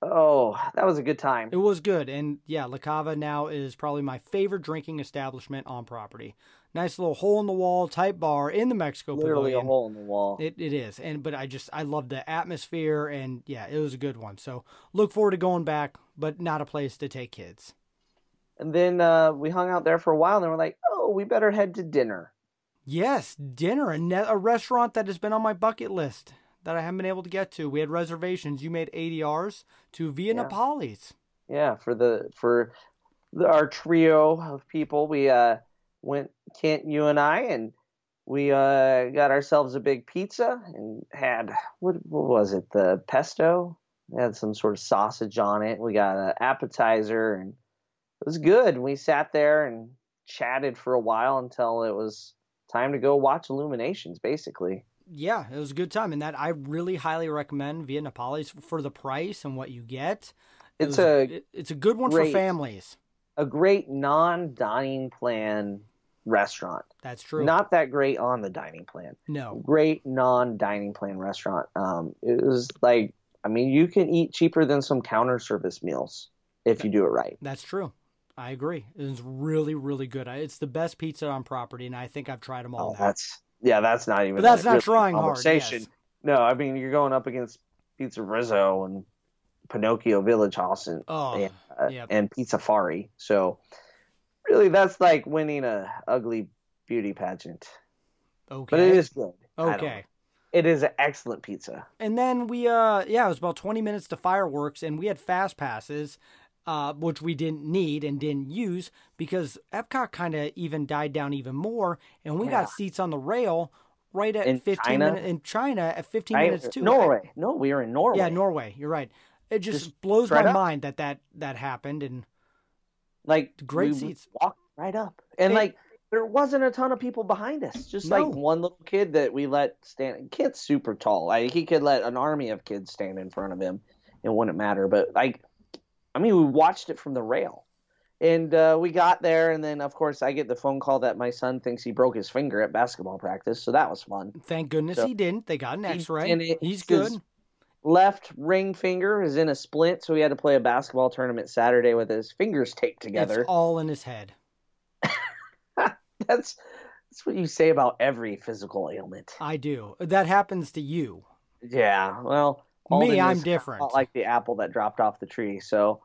Oh, that was a good time. It was good, and yeah, La Cava now is probably my favorite drinking establishment on property. Nice little hole in the wall type bar in the Mexico Literally a hole in the wall. It it is, and but I just I love the atmosphere, and yeah, it was a good one. So look forward to going back, but not a place to take kids. And then uh, we hung out there for a while, and then we're like, oh, we better head to dinner. Yes, dinner, a, ne- a restaurant that has been on my bucket list that I haven't been able to get to. We had reservations. You made ADRs to Via Yeah. Napolis. Yeah, for the for the, our trio of people, we uh, went Kent, you and I, and we uh, got ourselves a big pizza and had what what was it? The pesto. It had some sort of sausage on it. We got an appetizer, and it was good. We sat there and chatted for a while until it was time to go watch Illuminations, basically. Yeah, it was a good time, and that I really highly recommend Via Napolis for the price and what you get. It It's was a it- it's a good one great- for families. a great non-dining plan restaurant. That's true. Not that great on the dining plan. no, Great non-dining plan restaurant. Um, it was like, I mean, you can eat cheaper than some counter service meals if you do it right. that's true. I agree. It's really, really good. It's the best pizza on property, and I think I've tried them all. Oh, that's yeah, that's not even. but that's not really trying hard. conversation. Yes. No, I mean you're going up against PizzeRizzo and Pinocchio Village Haus and Oh, and, uh, yep. and Pizzafari. So really, that's like winning a ugly beauty pageant. okay. But it is good. Okay. It is an excellent pizza. And then we, uh, yeah, it was about 20 minutes to fireworks, and we had fast passes, uh, which we didn't need and didn't use because Epcot kind of even died down even more, and we Yeah. got seats on the rail right at In 15 China? minutes in China at 15 I- minutes too. Norway. No, we were in Norway. Yeah, Norway. You're right. It just, Just blows my up. mind that that that happened, and Like Great seats. Walked right up, and It- like there wasn't a ton of people behind us. Just like one little kid that we let stand. Kid's super tall. Like he could let an army of kids stand in front of him. It wouldn't matter. But like, I mean, we watched it from the rail. And uh, we got there, and then of course I get the phone call that my son thinks he broke his finger at basketball practice, so that was fun. thank goodness So- he didn't. They got an X-ray. didn't. He's good. Left ring finger is in a splint, so he had to play a basketball tournament Saturday with his fingers taped together. It's all in his head. That's that's what you say about every physical ailment. I do. That happens to you. Yeah, well, Me, I'm different. Like the apple that dropped off the tree. So,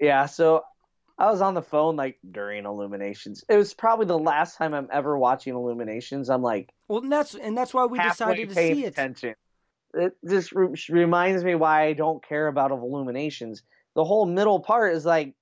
yeah. So, I was on the phone like during Illuminations. It was probably the last time I'm ever watching Illuminations. I'm like Well, and that's and that's why we decided to see it. attention. It just re- reminds me why I don't care about Illuminations. The whole middle part is like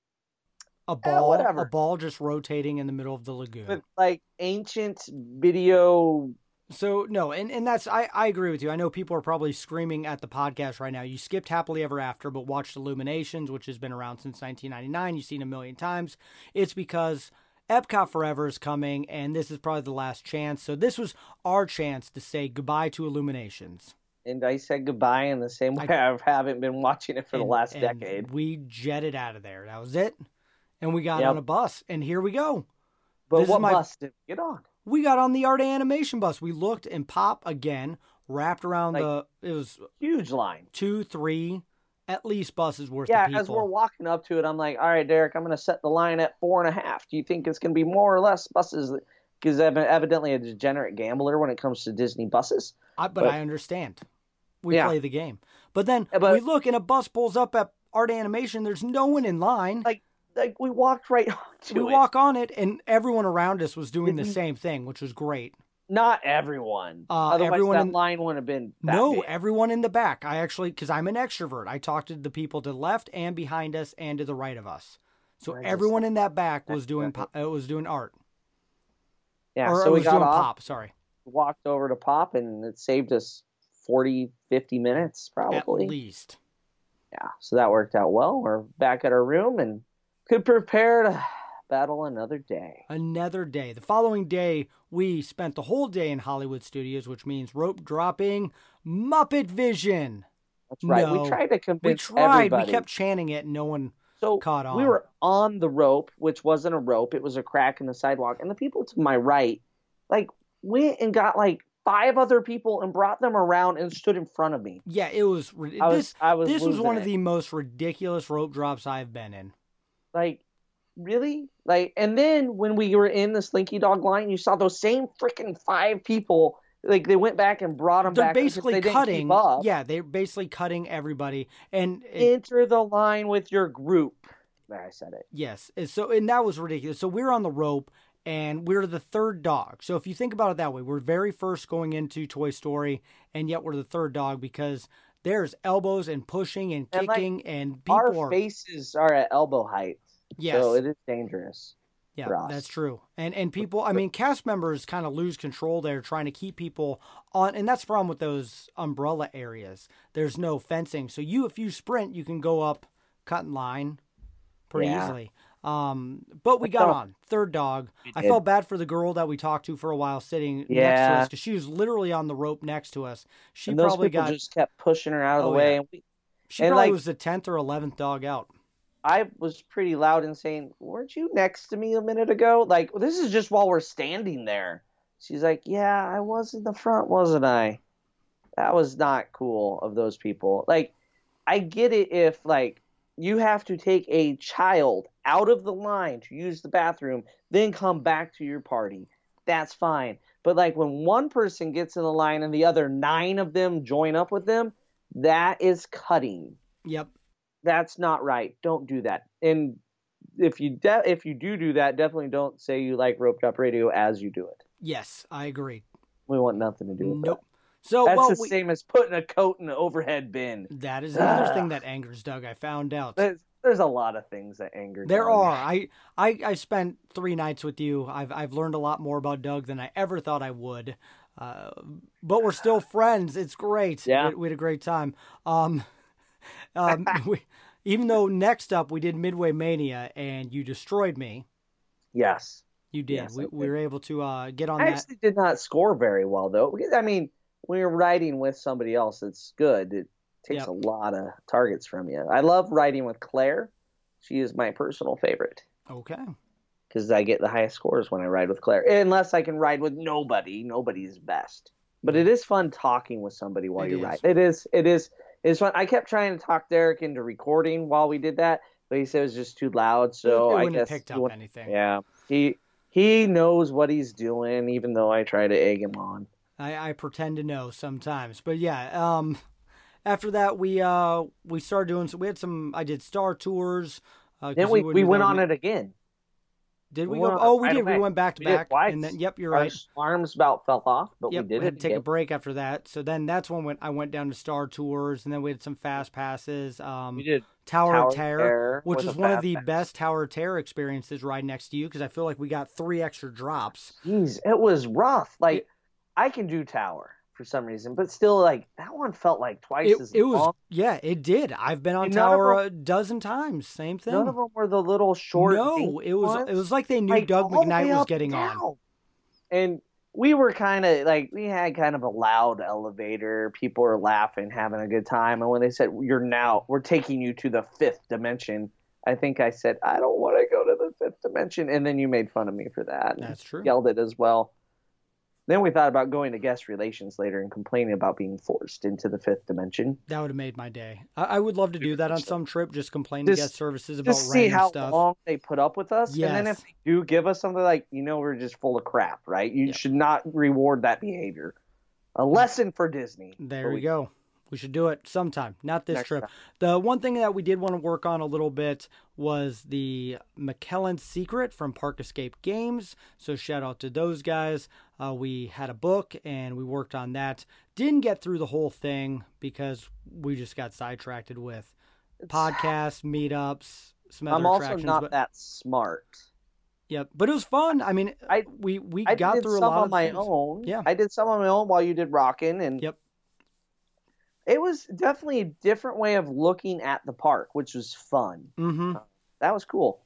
A eh, ball, whatever. a ball just rotating in the middle of the lagoon. with like ancient video. So no, and, and that's I, I agree with you. I know people are probably screaming at the podcast right now. You skipped Happily Ever After, but watched Illuminations, which has been around since 1999. You've seen a million times. It's because Epcot Forever is coming, and this is probably the last chance. So this was our chance to say goodbye to Illuminations. And I said goodbye in the same way I, haven't been watching it for the last and decade. We jetted out of there. That was it, and we got Yep. on a bus, and here we go. But this what my- bus did we get on? We got on the Art Animation bus. We looked and Pop again wrapped around Like- the. It was Huge line. two, three, at least buses worth Yeah, as we're walking up to it, I'm like, all right, Derek, I'm going to set the line at four and a half. Do you think it's going to be more or less buses? Because I'm evidently a degenerate gambler when it comes to Disney buses. I, but, but- I understand. We Yeah. play the game. But then but- we look and a bus pulls up at Art Animation. There's no one in line. Like, like we walked right we it. We walk on it, and everyone around us was doing the Mhm. same thing, which was great. Not everyone. Uh, Otherwise, everyone that in- line wouldn't have been. No, big. everyone in the back. I actually, because I'm an extrovert, I talked to the people to the left and behind us and to the right of us. So just- everyone in that back was doing po- uh, was doing art, Yeah, or so we got off, pop. Sorry, walked over to Pop, and it saved us 40, 50 minutes probably. at least. Yeah, so that worked out well. We're back at our room and could prepare to battle another day. Another day. The following day, we spent the whole day in Hollywood Studios, which means rope dropping Muppet Vision. That's right. No. We tried to convince We tried. everybody. We kept chanting it, and no one. so caught on. We were on the rope, which wasn't a rope; it was a crack in the sidewalk. And the people to my right, like, went and got like five other people and brought them around and stood in front of me. Yeah, it was. I was, this I was this was one of the most ridiculous rope drops I've been in. Like really like and then when we were in the slinky dog line you saw those same freaking five people like they went back and brought them They're back basically they didn't cutting. Yeah, they're basically cutting everybody. And it, enter the line with your group there i said it yes, and so and that was ridiculous. So we're on the rope, and we're the third dog. So if you think about it that way, we're very first going into Toy Story, and yet we're the third dog because there's elbows and pushing and And, like, kicking, and people our are faces are at elbow height yes. so it is dangerous Yeah, that's true. And and people, I mean, cast members kind of lose control there, trying to keep people on, and that's the problem with those umbrella areas. There's no fencing, so you if you sprint, you can go up cut in line pretty Yeah. easily. Um, but we got on third dog. I felt bad for the girl that we talked to for a while, sitting next to us because she was literally on the rope next to us. She and those probably people got just kept pushing her out of Oh, the way yeah. and we, she and, probably like- was the tenth or eleventh dog out. I was pretty loud in saying weren't you next to me a minute ago? Like this is just while we're standing there. She's like yeah i was in the front wasn't i? That was not cool of those people. Like i get it if like you have to take a child out of the line to use the bathroom then come back to your party. That's fine. But like when one person gets in the line and the other nine of them join up with them that is cutting. Yep. That's not right. Don't do that. And if you de- if you do do that, definitely don't say you like roped up radio as you do it. Yes, I agree. We want nothing to do with Nope. So that. That's well, the we- same as putting a coat in an overhead bin. that is another thing that angers Doug. I found out. There's, there's a lot of things that anger. There Doug. are. I, I I spent three nights with you. I've I've learned a lot more about Doug than I ever thought I would. Uh, but we're still friends. It's great. Yeah. we, we had a great time. Um, um, we, even though next up we did Midway Mania and you destroyed me. Yes. You did. Yes, we, did. we were able to uh, get on I that. actually did not score very well though. I mean, when you're riding with somebody else, it's good. It takes Yep. a lot of targets from you. I love riding with Claire. She is my personal favorite. Okay. because I get the highest scores when I ride with Claire. Unless I can ride with nobody, nobody's best. But it is fun talking with somebody while It you is. ride. It is. It is. It's fun. I kept trying to talk Derek into recording while we did that, but he said it was just too loud. So I wouldn't guess picked up anything. Yeah, he he knows what he's doing, even though I try to egg him on. I, I pretend to know sometimes, but yeah. Um, after that, we uh we started doing. So we had some. I did Star Tours. Uh, Then you we, we went on it again. Did we we go? Oh, we right did. We went back to We back, twice. and then yep, you're Our right. arms about fell off, but Yep, we did had it to take a break after that. So then that's when when I went down to Star Tours, and then we had some fast passes. Um, We did Tower, Tower of of Terror, Terror which is one of the pass. best Tower of Terror experiences right next to you because I feel like we got three extra drops. Jeez, it was rough. Like It- I can do tower for some reason, but still, like that one felt like twice It, as it was long. yeah, it did. I've been on And Tower them- a dozen times. Same thing. None of them were the little short. no, it was ones. it was like they knew Like, Doug all the way McKnight was getting and on. And we were kind of like we had kind of a loud elevator. People were laughing, having a good time. And when they said you're now we're taking you to the fifth dimension, I think I said I don't want to go to the fifth dimension, and then you made fun of me for that. That's true. Yelled it as well. Then we thought about going to guest relations later and complaining about being forced into the fifth dimension. That would have made my day. I, I would love to do that on some trip. Just complain to guest services about Just see how stuff. long they put up with us, and then if they do give us something like you know we're just full of crap, right? You Yeah. should not reward that behavior. A lesson for Disney. There we go. We should do it sometime, not this Next trip. time. The one thing that we did want to work on a little bit was the McKellen Secret from Park Escape Games. So shout out to those guys. Uh, we had a book and we worked on that. Didn't get through the whole thing because we just got sidetracked with podcasts, meetups, some other I'm also attractions. not but, that smart. Yep, but it was fun. I mean, I- we we I got through a lot on of my things. own. Yeah. I did some on my own while you did rocking, and Yep. It was definitely a different way of looking at the park, which was fun. Mm-hmm. That was cool.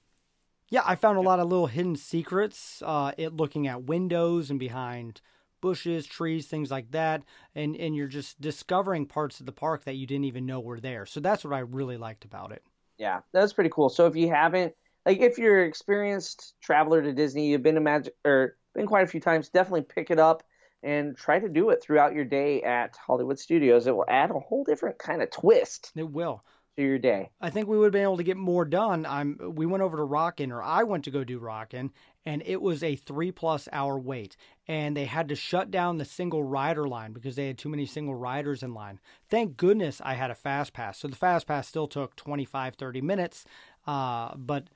Yeah, I found a lot of little hidden secrets. Uh, it looking at windows and behind bushes, trees, things like that, and and you're just discovering parts of the park that you didn't even know were there. So that's what I really liked about it. Yeah, that's pretty cool. So if you haven't, like, if you're an experienced traveler to Disney, you've been to Magic or been quite a few times, definitely pick it up and try to do it throughout your day at Hollywood Studios. It will add a whole different kind of twist It will. to your day. I think we would have been able to get more done. I'm. We went over to Rockin', or I went to go do Rockin', and it was a three plus hour wait, and they had to shut down the single rider line because they had too many single riders in line. Thank goodness I had a fast pass, so the fast pass still took 25, 30 minutes, uh, but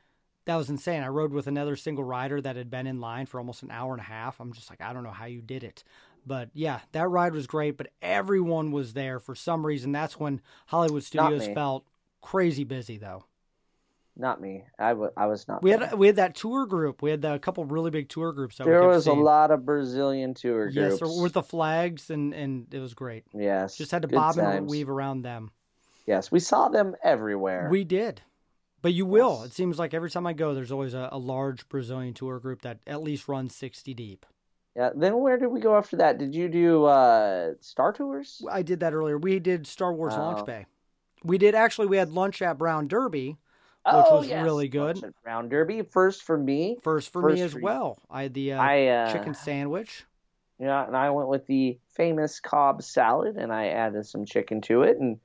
that was insane. I rode with another single rider that had been in line for almost an hour and a half. I'm just like, I don't know how you did it. But yeah, that ride was great, but everyone was there for some reason. That's when Hollywood Studios felt crazy busy though. Not me. I was not. We there. had we had that tour group. We had the, a couple really big tour groups there was a lot of Brazilian tour groups. Yes, with the flags and and it was great. yes, Just had to good bob and weave around them. Yes, we saw them everywhere. We did. But you will. Yes. It seems like every time I go, there's always a, a large Brazilian tour group that at least runs 60 deep. yeah. Then where did we go after that? Did you do uh, Star Tours? I did that earlier. We did Star Wars Oh. Launch Bay. We did actually. We had lunch at Brown Derby, oh, was yes. really good. Lunch at Brown Derby first for me. first for First me as you. well. I had the uh, I uh, chicken sandwich. Yeah, and I went with the famous Cobb salad, and I added some chicken to it, and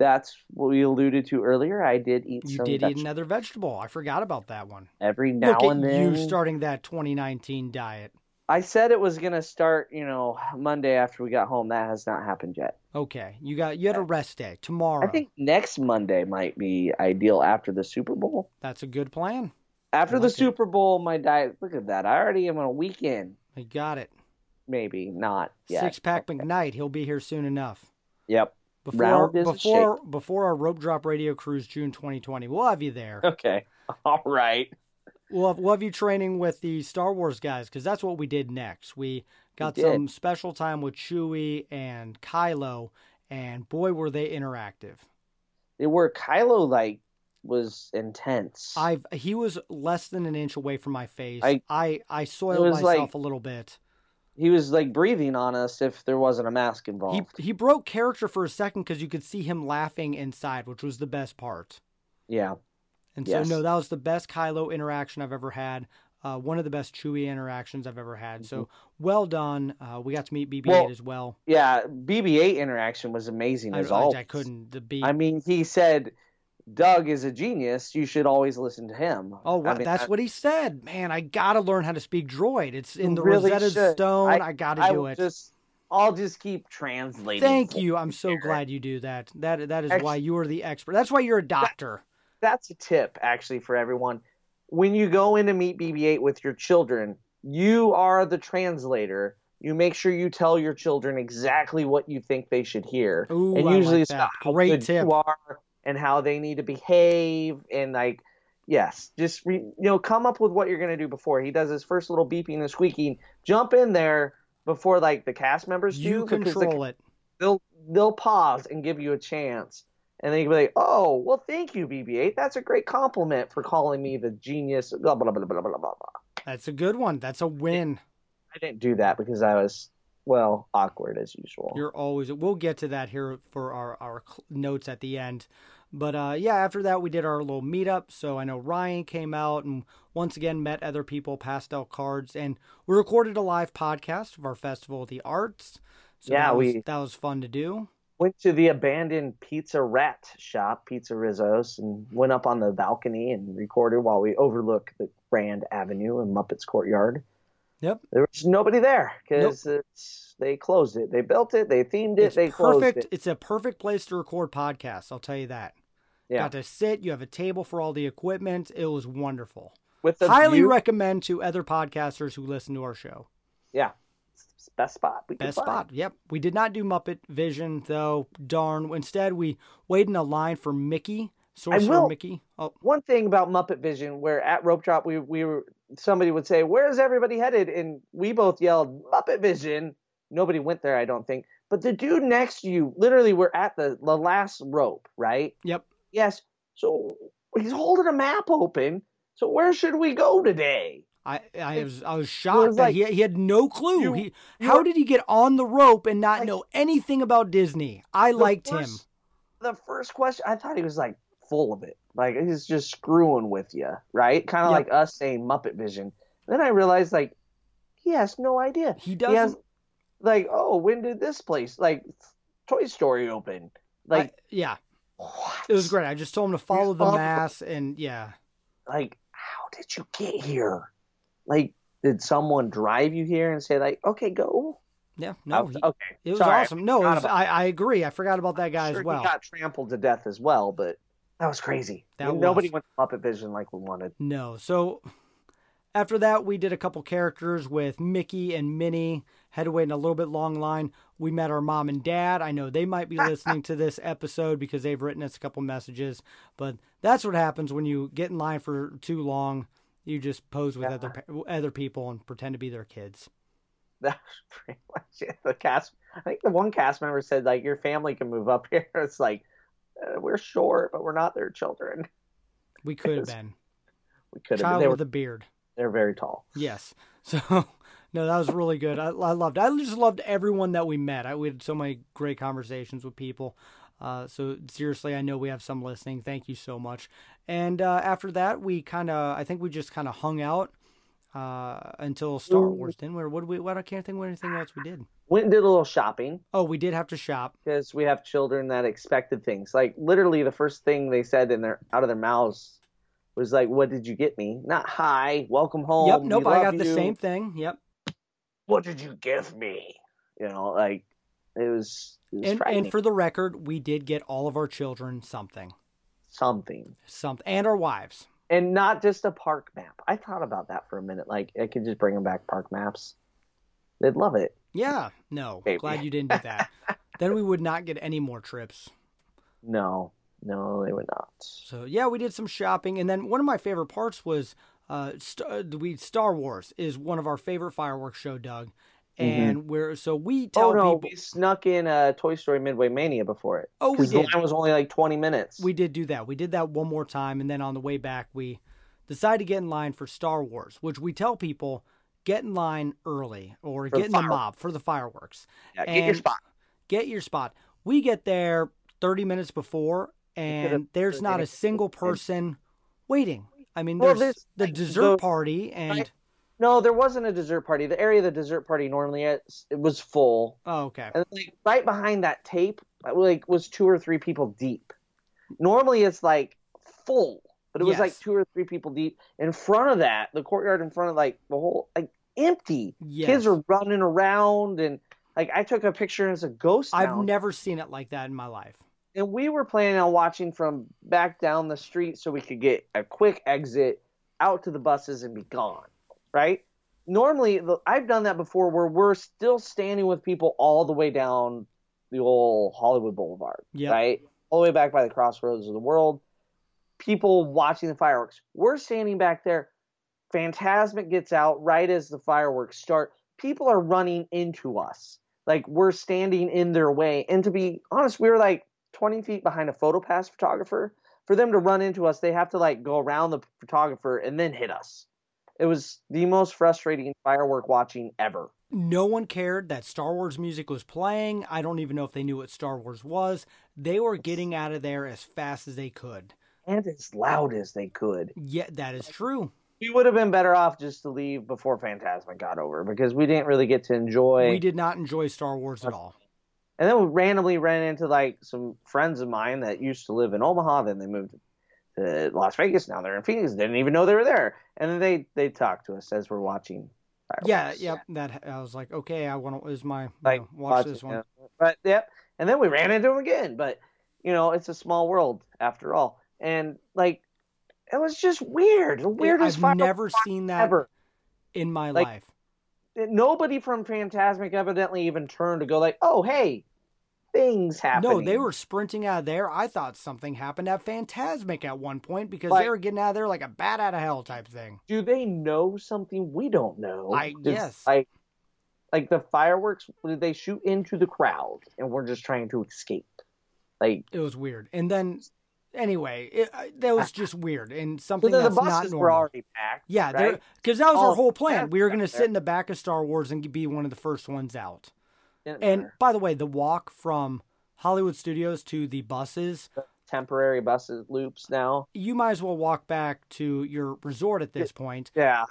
that's what we alluded to earlier. I did eat You did veg- eat another vegetable. I forgot about that one. every now Look at and then. you starting that 2019 diet. I said it was gonna start, you know, Monday after we got home. That has not happened yet. Okay, you got you had a rest day tomorrow. I think next Monday might be ideal after the Super Bowl. that's a good plan. After the like it. Super Bowl, my diet. Look at that. I already am on a weekend. I got it. Maybe not yet. Six pack McKnight. He'll be here soon enough. Yep. Before is a before before our rope drop radio cruise June 2020. We'll have you there. Okay. All right. We'll have, we'll have you training with the Star Wars guys because that's what we did next. We got did. some special time with Chewie and Kylo, and boy were they interactive. They were Kylo like was intense. I've he was less than an inch away from my face. I- I I, soiled myself like- a little bit. He was like breathing on us if there wasn't a mask involved. he he broke character for a second because you could see him laughing inside, which was the best part. yeah. And Yes. so no, that was the best Kylo interaction I've ever had. Uh, one of the best Chewie interactions I've ever had. So well done. Uh, we got to meet BB-8 Mm-hmm. Well, as well. Yeah. BB-8 interaction was amazing I, as I, always. I couldn't. The beat. I mean, he said, "Doug is a genius. You should always listen to him." Oh, I mean, that's I- what he said. Man, I gotta learn how to speak droid. It's in the really Rosetta should. Stone. I, I- gotta do it. Just, I'll just keep translating. Thank you. I'm so glad you do that. That that is Actu- why you are the expert. That's why you're a doctor. that's a tip actually for everyone. When you go in to meet BB-8 with your children, you are the translator. You make sure you tell your children exactly what you think they should hear, Ooh, and usually like it's that. Great tip. you are and how they need to behave, and like, yes, just re, you know, come up with what you're gonna do before he does his first little beeping and squeaking. Jump in there before like the cast members You do, the control it. they'll they'll pause and give you a chance and then you'll be like oh well thank you bb8 that's a great compliment for calling me the genius blah blah blah blah blah blah blah That's a good one. That's a win. i didn't do that because i was well awkward as usual You're always. We'll get to that here for our our notes at the end. But uh, yeah, after that we did our little meetup. So I know Ryan came out and once again met other people, passed out cards, and we recorded a live podcast of our Festival of the Arts. So Yeah, that was, we- that was fun to do. went to the abandoned pizza rat shop PizzeRizzo's and went up on the balcony and recorded while we overlook the grand avenue and muppets courtyard Yep. there was nobody there because it's they closed it they built it they themed it It's they closed perfect. it It's a perfect place to record podcasts. I'll tell you that. yeah Got to sit. You have a table for all the equipment. It was wonderful. with the Highly view- recommend to other podcasters who listen to our show. Yeah. It's Best spot. Best spot. Yep. We did not do Muppet Vision though. Darn. Instead, we waited in a line for Mickey. Sorcerer will- Mickey. Oh, One thing about Muppet Vision, where at Rope Drop we we were somebody would say, "Where's everybody headed?" and we both yelled, "Muppet Vision." Nobody went there, I don't think. But the dude next to you, literally, we're at the the last rope, right? yep. Yes. So he's holding a map open. So where should we go today? I I was I was shocked was that he he had no clue. You- he how did he get on the rope and not Like- know anything about Disney? I liked him. The first question, I thought he was like full of it. Like he's just screwing with you, right? Kind of Yep. like us saying Muppet Vision. Then I realized like he has no idea. He He doesn't. has like, oh, when did this place like Toy Story open? Like I- yeah, what? it was great. I just told him to follow the mass, and yeah, Like, how did you get here? Like, did someone drive you here and say like, okay, go? yeah. No, he- okay, it was Sorry, awesome. No, it was, I I agree. I forgot about that guy sure as well. He got trampled to death as well, but that was crazy. That Nobody was. went to Muppet Vision like we wanted. No. So after that, we did a couple characters with Mickey and Minnie. Had to wait in a little bit long line. We met our mom and dad. I know they might be listening to this episode because they've written us a couple messages. But that's what happens when you get in line for too long. You just pose with other other people and pretend to be their kids. That's pretty much it. The cast, I think the one cast member said like, your family can move up here. It's like, uh, we're short, but we're not their children. We could have been We could have. child They were with a beard. they're very tall. Yes. So, no, that was really good. I, I loved. I just loved everyone that we met. I, we had so many great conversations with people. Uh, so seriously, I know we have some listening. Thank you so much. And uh, after that, we kind of, I think we just kind of hung out uh, until Star Wars. Then where? What did we? What I can't think of anything else we did. Went and did a little shopping Oh, we did have to shop. because we have children that expected things. Like literally, the first thing they said in their out of their mouths was like, "What did you get me?" Not "Hi, welcome home." yep. we Nope. I love got the same thing. Yep. What did you give me? You know, like it was. It was And frightening. and for the record, we did get all of our children something, something. something, and our wives. And not just a park map. I thought about that for a minute. Like I could just bring them back park maps. They'd love it. Yeah. No. Maybe. Glad you didn't do that. then we would not get any more trips. No, no, they would not. So yeah, we did some shopping, and then one of my favorite parts was uh, Star, we Star Wars is one of our favorite fireworks show, Doug, Mm-hmm. and we're so we oh, tell oh no, people we snuck in a Toy Story Midway Mania before it. Oh, we 'Cause the did. line was only like twenty minutes. we did do that. We did that one more time, and then on the way back, we decided to get in line for Star Wars, which we tell people get in line early or For get in the mob for the fireworks. yeah, get your spot. Get your spot. We get there thirty minutes before, and there's not a single person waiting. I mean, Well, there's the like, dessert the- party, and No, there wasn't a dessert party. The area of the dessert party normally is, it was full, oh, okay. and like right behind that tape, uh, like was two or three people deep. Normally it's like full, but it was like two or three people deep. In front of that, the courtyard in front of like the whole like empty. Yes. Kids are running around and like I took a picture and it's a ghost I've town. never seen it like that in my life. and we were planning on watching from back down the street so we could get a quick exit out to the buses and be gone, right? Normally, the, I've done that before where we're still standing with people all the way down the old Hollywood Boulevard, Yep. right? All the way back by the crossroads of the world. People watching the fireworks. We're standing back there. Fantasmic gets out right as the fireworks start. People are running into us. Like we're standing in their way. And to be honest, we were like 20 feet behind a photopass photographer. For them to run into us, they have to like go around the photographer and then hit us. It was the most frustrating firework watching ever. No one cared that Star Wars music was playing. I don't even know if they knew what Star Wars was. They were getting out of there as fast as they could. And as loud as they could. Yeah, that is true. We would have been better off just to leave before Fantasmic got over because we didn't really get to enjoy We did not enjoy Star Wars at all. And then we randomly ran into like some friends of mine that used to live in Omaha. Then they moved to Las Vegas. Now they're in Phoenix. Didn't even know they were there. And then they they talked to us as we're watching. Yeah, fireworks. yep. That I was like, okay, I want to. Is my Like know, watch watching, this one? yeah. But yep. And then we ran into them again. But you know, it's a small world after all. And like, it was just weird. The weirdest. I've never seen that ever. in my Like, life. Nobody from Fantasmic evidently even turned to go like, "Oh, hey, things happening." No, they were sprinting out of there. I thought something happened at Fantasmic at one point because Like- they were getting out of there like a bat out of hell type thing. do they know something we don't know? I Does- guess. Like, like the fireworks, did they shoot into the crowd, and we're just trying to escape? Like, It was weird. And then, anyway, it, I- that was just weird and so something then the that's not buses normal. were already packed. yeah, right? because that was our whole plan. We were going to sit there. in the back of Star Wars and be one of the first ones out. Didn't And matter. by the way, the walk from Hollywood Studios to the buses, temporary buses loops now. you might as well walk back to your resort at this point. Yeah,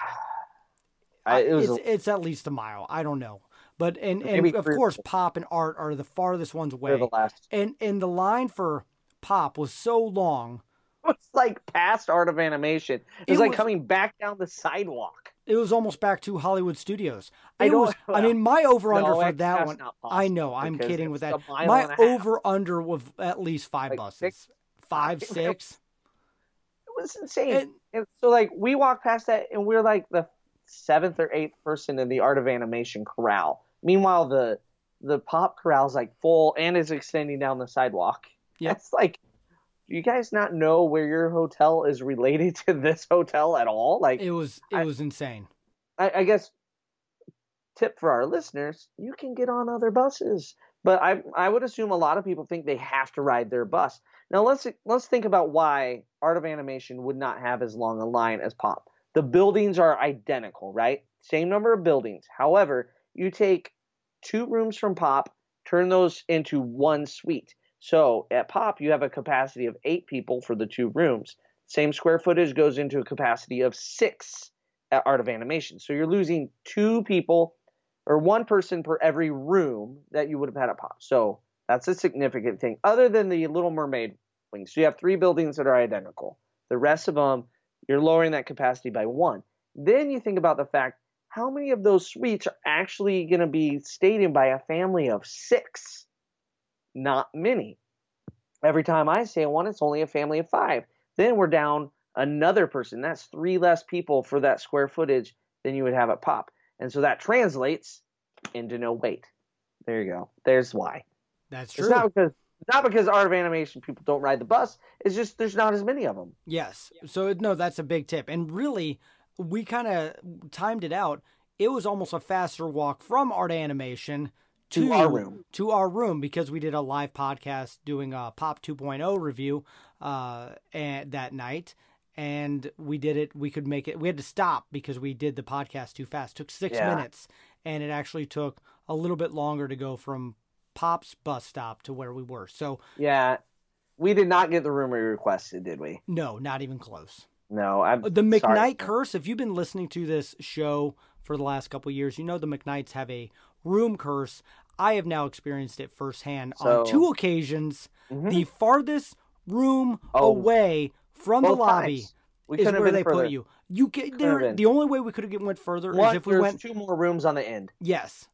I, it was it's, it's at least a mile. I don't know, but and and of course. Pop and Art are the farthest ones for the away. last. And and the line for Pop was so long. It was like past art of animation. It was It like was- coming back down the sidewalk. It was almost back to Hollywood Studios. I It don't- was. I mean, my over under No, for that one. I know. I'm kidding with that. My and a half. over under was at least five Like buses. six? Five, six. It was insane. And- And so like we walked past that and we're like the seventh or eighth person in the art of animation corral. Meanwhile the the pop corral's like full and is extending down the sidewalk. Yep. That's like do you guys not know where your hotel is related to this hotel at all? Like It was. It I- was insane. I, I guess tip for our listeners, you can get on other buses. But I I would assume a lot of people think they have to ride their bus. Now let's let's think about why Art of Animation would not have as long a line as Pop. The buildings are identical, right? Same number of buildings. However, you take two rooms from Pop, turn those into one suite. So at Pop, you have a capacity of eight people for the two rooms. Same square footage goes into a capacity of six at Art of Animation. So you're losing two people or one person per every room that you would have had at Pop. So that's a significant thing. Other than the Little Mermaid wings, so you have three buildings that are identical. The rest of them, you're lowering that capacity by one. Then you think about the fact how many of those suites are actually going to be stayed in by a family of six? Not many. Every time I say one, it's only a family of five. Then we're down another person. That's three less people for that square footage than you would have at Pop. And so that translates into no wait. There you go. There's why. That's true. It's not because it's not because art of animation people don't ride the bus. It's just there's not as many of them. Yes. So no, that's a big tip. And really, we kind of timed it out. It was almost a faster walk from art animation to, To our room. to our room because we did a live podcast doing a Pop 2.0 review uh, and that night. And we did it. We could make it. We had to stop because we did the podcast too fast. took six Yeah. minutes, and it actually took a little bit longer to go from Pop's bus stop to where we were. So Yeah, we did not get the room we requested, did we? no, not even close. No, I'm The sorry. Curse, if you've been listening to this show for the last couple years, you know the McKnights have a room curse. I have now experienced it firsthand on two occasions. Mhm. The farthest room Oh, away from the lobby times. Is where they further. put you. You get there. The only way we could have went further One, is if we went. two more rooms on the end. Yes.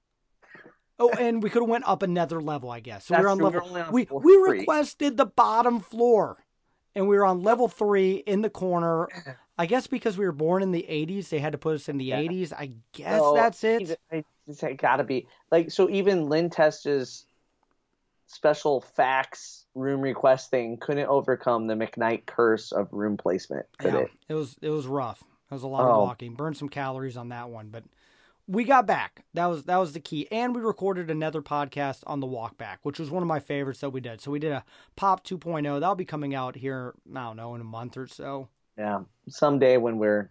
Oh, and we could have went up another level, I guess. So we were on true, we were level. on we we requested the bottom floor, and we were on level three in the corner. I guess because we were born in the '80s, they had to put us in the Yeah. '80s. I guess So, that's it. It's gotta be like so. Even Len Testa's special fax room request thing couldn't overcome the McKnight curse of room placement. Yeah, it? it was it was rough. It was a lot Oh. of walking. Burned some calories on that one, but we got back. That was that was the key. And we recorded another podcast on the walk back, which was one of my favorites that we did. So we did a pop 2.0. That'll be coming out here, I don't know, in a month or so. Yeah. Someday when we're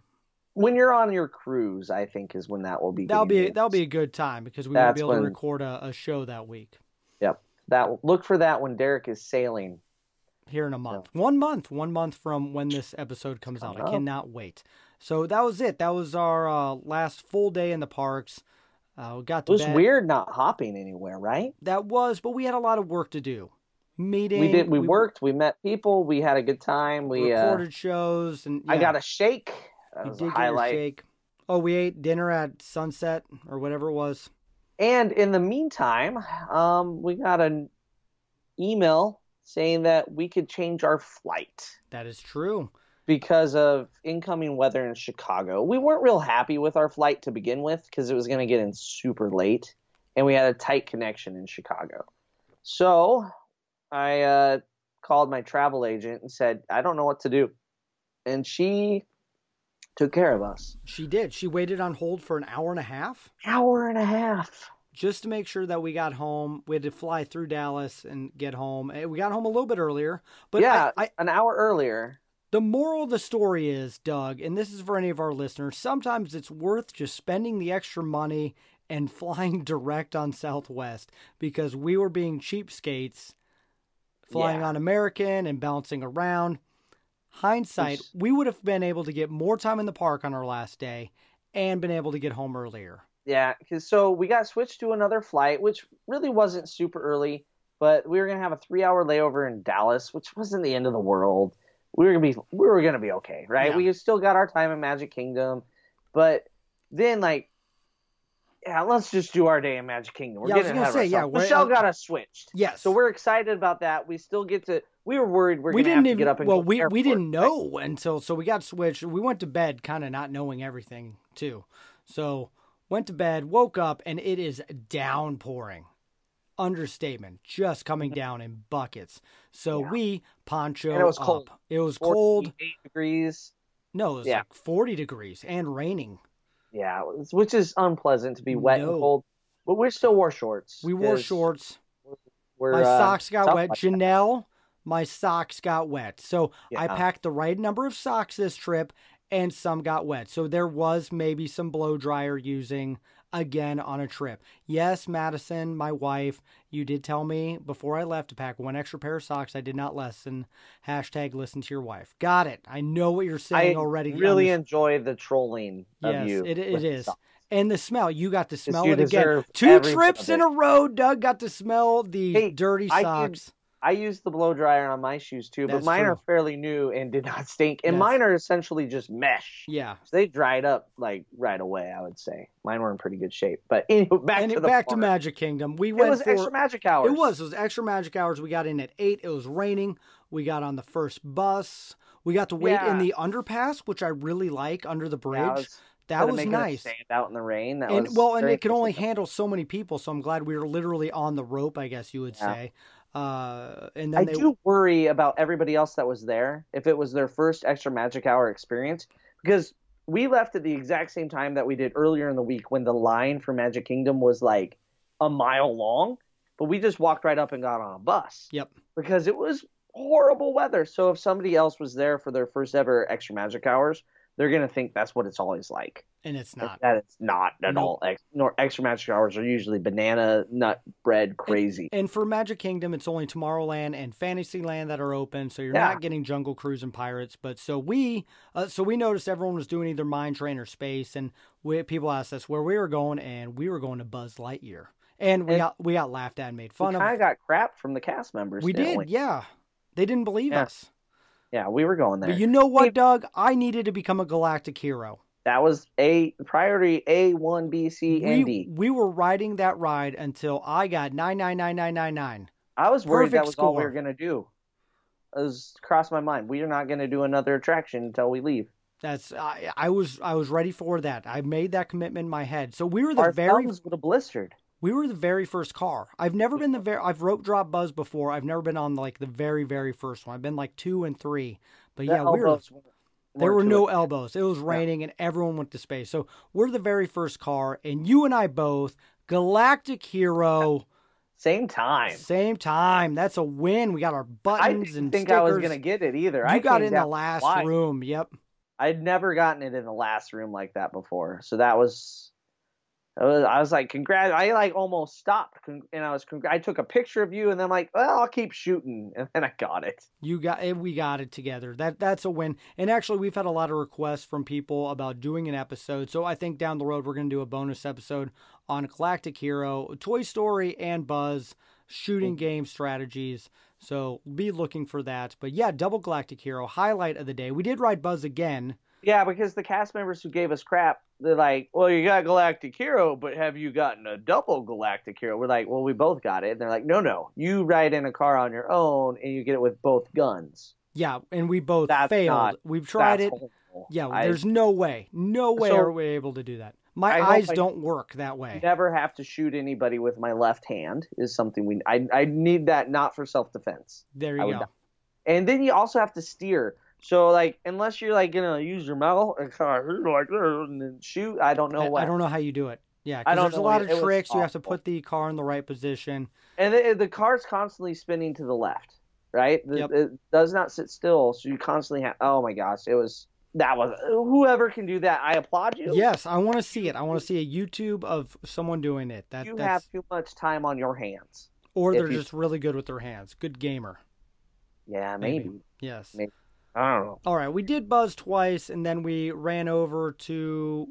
when you're on your cruise, I think is when that will be. That'll be that'll be a good time because we won't be able to record a, a show that week Yep. That look for that when Derek is sailing. here in a month. One month, one month from when this episode comes out. I cannot wait. So that was it. That was our uh, last full day in the parks. Uh, we got It was bed. weird not hopping anywhere, right? That was, but we had a lot of work to do. Meeting. We did. We, worked. We met people. We had a good time. We. Uh, recorded shows, and I got a shake. That you did a get highlight. shake. Oh, we ate dinner at sunset or whatever it was. And in the meantime, um, we got an email saying that we could change our flight That is true. because of incoming weather in Chicago. We weren't real happy with our flight to begin with because it was going to get in super late, and we had a tight connection in Chicago. So I uh, called my travel agent and said, I don't know what to do. And she took care of us. She did. She waited on hold for an hour and a half Hour and a half. just to make sure that we got home. We had to fly through Dallas and get home. Eh, We got home a little bit earlier, but yeah, I, I, an hour earlier. The moral of the story is, Doug, and this is for any of our listeners, sometimes it's worth just spending the extra money and flying direct on Southwest because we were being cheapskates, flying Yeah. on American and bouncing around. Hindsight, we would have been able to get more time in the park on our last day and been able to get home earlier. Yeah, because so we got switched to another flight, which really wasn't super early, but we were gonna have a three-hour layover in Dallas, which wasn't the end of the world. We were gonna be we were gonna be okay, right? Yeah. We still got our time in Magic Kingdom, but then like, yeah, let's just do our day in Magic Kingdom. We're Yeah, I was getting gonna ahead of say, yeah, ourselves. Michelle got us switched, Yes. so we're excited about that. We still get to. We were worried we're we didn't have to even get up and well we, the we airport, didn't right? know until so we got switched we went to bed kind of not knowing everything too so went to bed woke up and it is downpouring understatement just coming mm-hmm. down in buckets so Yeah. we poncho And it was up. cold. it was cold 48 degrees. no it was Yeah. like 40 degrees and raining Yeah, which is unpleasant to be wet No. and cold. But we still wore shorts. we wore shorts We're, my uh, socks got wet. like that. Janelle, my socks got wet. So I packed the right number of socks this trip, and some got wet. So there was maybe some blow dryer using again on a trip. Yes, Madison, my wife, you did tell me before I left to pack one extra pair of socks. I did not listen. Hashtag listen to your wife. Got it. I know what you're I saying already. on really this- enjoy the trolling of Yes, you. it, it is. socks. And the smell, you got to smell it again. Two trips in a row, Doug got to smell the Hey, dirty I socks. I use the blow dryer on my shoes too, but That's mine are fairly new and did not stink. And mine are essentially just mesh. yeah. So they dried up like right away. I would say mine were in pretty good shape. But anyway, back and to it- the back to. Magic Kingdom. We It went was for extra magic hours. it was it was extra magic hours. We got in at eight. It was raining. We got on the first bus. We got to wait in the underpass, which I really like under the bridge. Yeah, it was- that instead of was making us nice. Stand out in the rain. That And was well, and very it can only handle so many people. So I'm glad we were literally on the rope. I guess you would Yeah. say. Uh, and then I they, do worry about everybody else that was there if it was their first extra magic hour experience because we left at the exact same time that we did earlier in the week when the line for Magic Kingdom was like a mile long, but we just walked right up and got on a bus Yep. because it was horrible weather. So if somebody else was there for their first ever extra magic hours, they're gonna think that's what it's always like. And it's not. That it's not at Nope. all. Ex- nor extra magic hours are usually banana nut bread crazy. And for Magic Kingdom, it's only Tomorrowland and Fantasyland that are open, so you're Yeah. not getting Jungle Cruise and Pirates. But so we, uh, so we noticed everyone was doing either Mine Train or Space, and we, people asked us where we were going, and we were going to Buzz Lightyear, and we And- got we got laughed at and made we fun kind of of. got crap from the cast members. We did, yeah. They didn't believe Yeah. us. Yeah, we were going there. But you know what, Hey- Doug? I needed to become a galactic hero. That was a priority A one B C and we, D. we were riding that ride until I got nine nine nine nine nine nine. I was worried that perfect was all we were gonna do. It was crossed my mind. We are not gonna do another attraction until we leave. That's I, I was I was ready for that. I made that commitment in my head. So we were the Our very thumbs would have blistered. We were the very first car. I've never been the very I've rope drop buzz before. I've never been on like the very very first one. I've been like two and three. But yeah, we were there were no it. elbows. It was raining and everyone went to space. So we're the very first car, and you and I both Galactic Hero. Same time. Same time. That's a win. We got our I buttons didn't and think stickers. I was gonna get it either. You I got in the last room. Yep. I'd never gotten it in the last room like that before. So that was, was I was like, congrats. I like almost stopped and I was, I took a picture of you and then I'm like, well, I'll keep shooting. And then I got it. You got it. We got it together. That that's a win. And actually, we've had a lot of requests from people about doing an episode. So I think down the road we're going to do a bonus episode on Galactic Hero, Toy Story, and Buzz shooting game strategies. So be looking for that. But yeah, double Galactic Hero highlight of the day. We did ride Buzz again. Yeah, because the cast members who gave us crap, they're like, well, you got Galactic Hero, but have you gotten a double Galactic Hero? We're like, well, we both got it. And they're like, no, no, you ride in a car on your own and you get it with both guns. Yeah, and we both That's failed. not- We've tried it. horrible. Yeah, I there's no way, no way So- are we able to do that. My I eyes don't work that way. never have to shoot anybody with my left hand is something we I I need that not for self defense. There you would go. die. And then you also have to steer. So like unless you're like gonna use your mouth and kind of like and then shoot, I don't know I, what. I don't know how you do it. Yeah, I because don't there's a lot of tricks. You have to put the car in the right position. And the, the car's constantly spinning to the left, right? The- Yep. It does not sit still, so you constantly have. Oh my gosh, it was that was whoever can do that. I applaud you. Yes, I want to see it. I want to see a YouTube of someone doing it. That you that's, have too much time on your hands. or they're you- just really good with their hands. Good gamer. Yeah, Maybe. maybe. Yes. Maybe. I don't know. All right, we did buzz twice, and then we ran over to.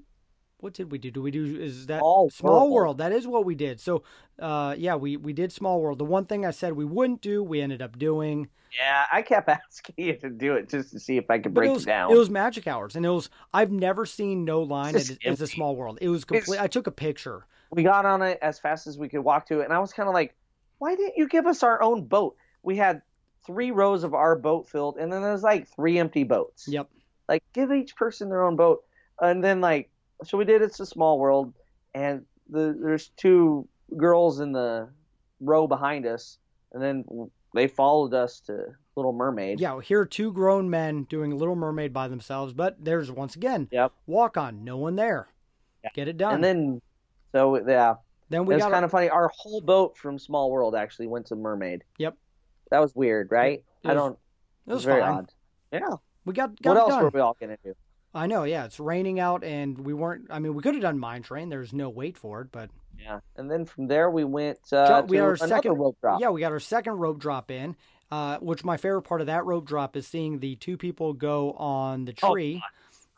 What did we do? Do we do is that Small Small World. World? That is what we did. So, uh, yeah, we we did Small World. The one thing I said we wouldn't do, we ended up doing. Yeah, I kept asking you to do it just to see if I could But break it it, was down. it was magic hours, and it was I've never seen no line as, as a. Small World. It was complete. I took a picture. we got on it as fast as we could walk to it, and I was kind of like, why didn't you give us our own boat? We had three rows of our boat filled, and then there's like three empty boats. Yep. Like, give each person their own boat, and then like, so we did. It's a small world, and the there's two girls in the row behind us, and then they followed us to Little Mermaid. Yeah, here are two grown men doing Little Mermaid by themselves, but there's once again Yep. walk on, no one there. Yeah. Get it done. And then, so yeah, then we got kind of funny. Our whole boat from Small World actually went to Mermaid. Yep. That was weird, right? It I don't. it was very fine. odd. Yeah. We got got What it else done. were we all gonna do? I know, yeah, it's raining out, and we weren't. I mean, we could have done Mine Train. There's no wait for it, but Yeah. And then from there we went uh, we had our second rope drop. Yeah, we got our second rope drop in. Uh, which my favorite part of that rope drop is seeing the two people go on the Oh, tree.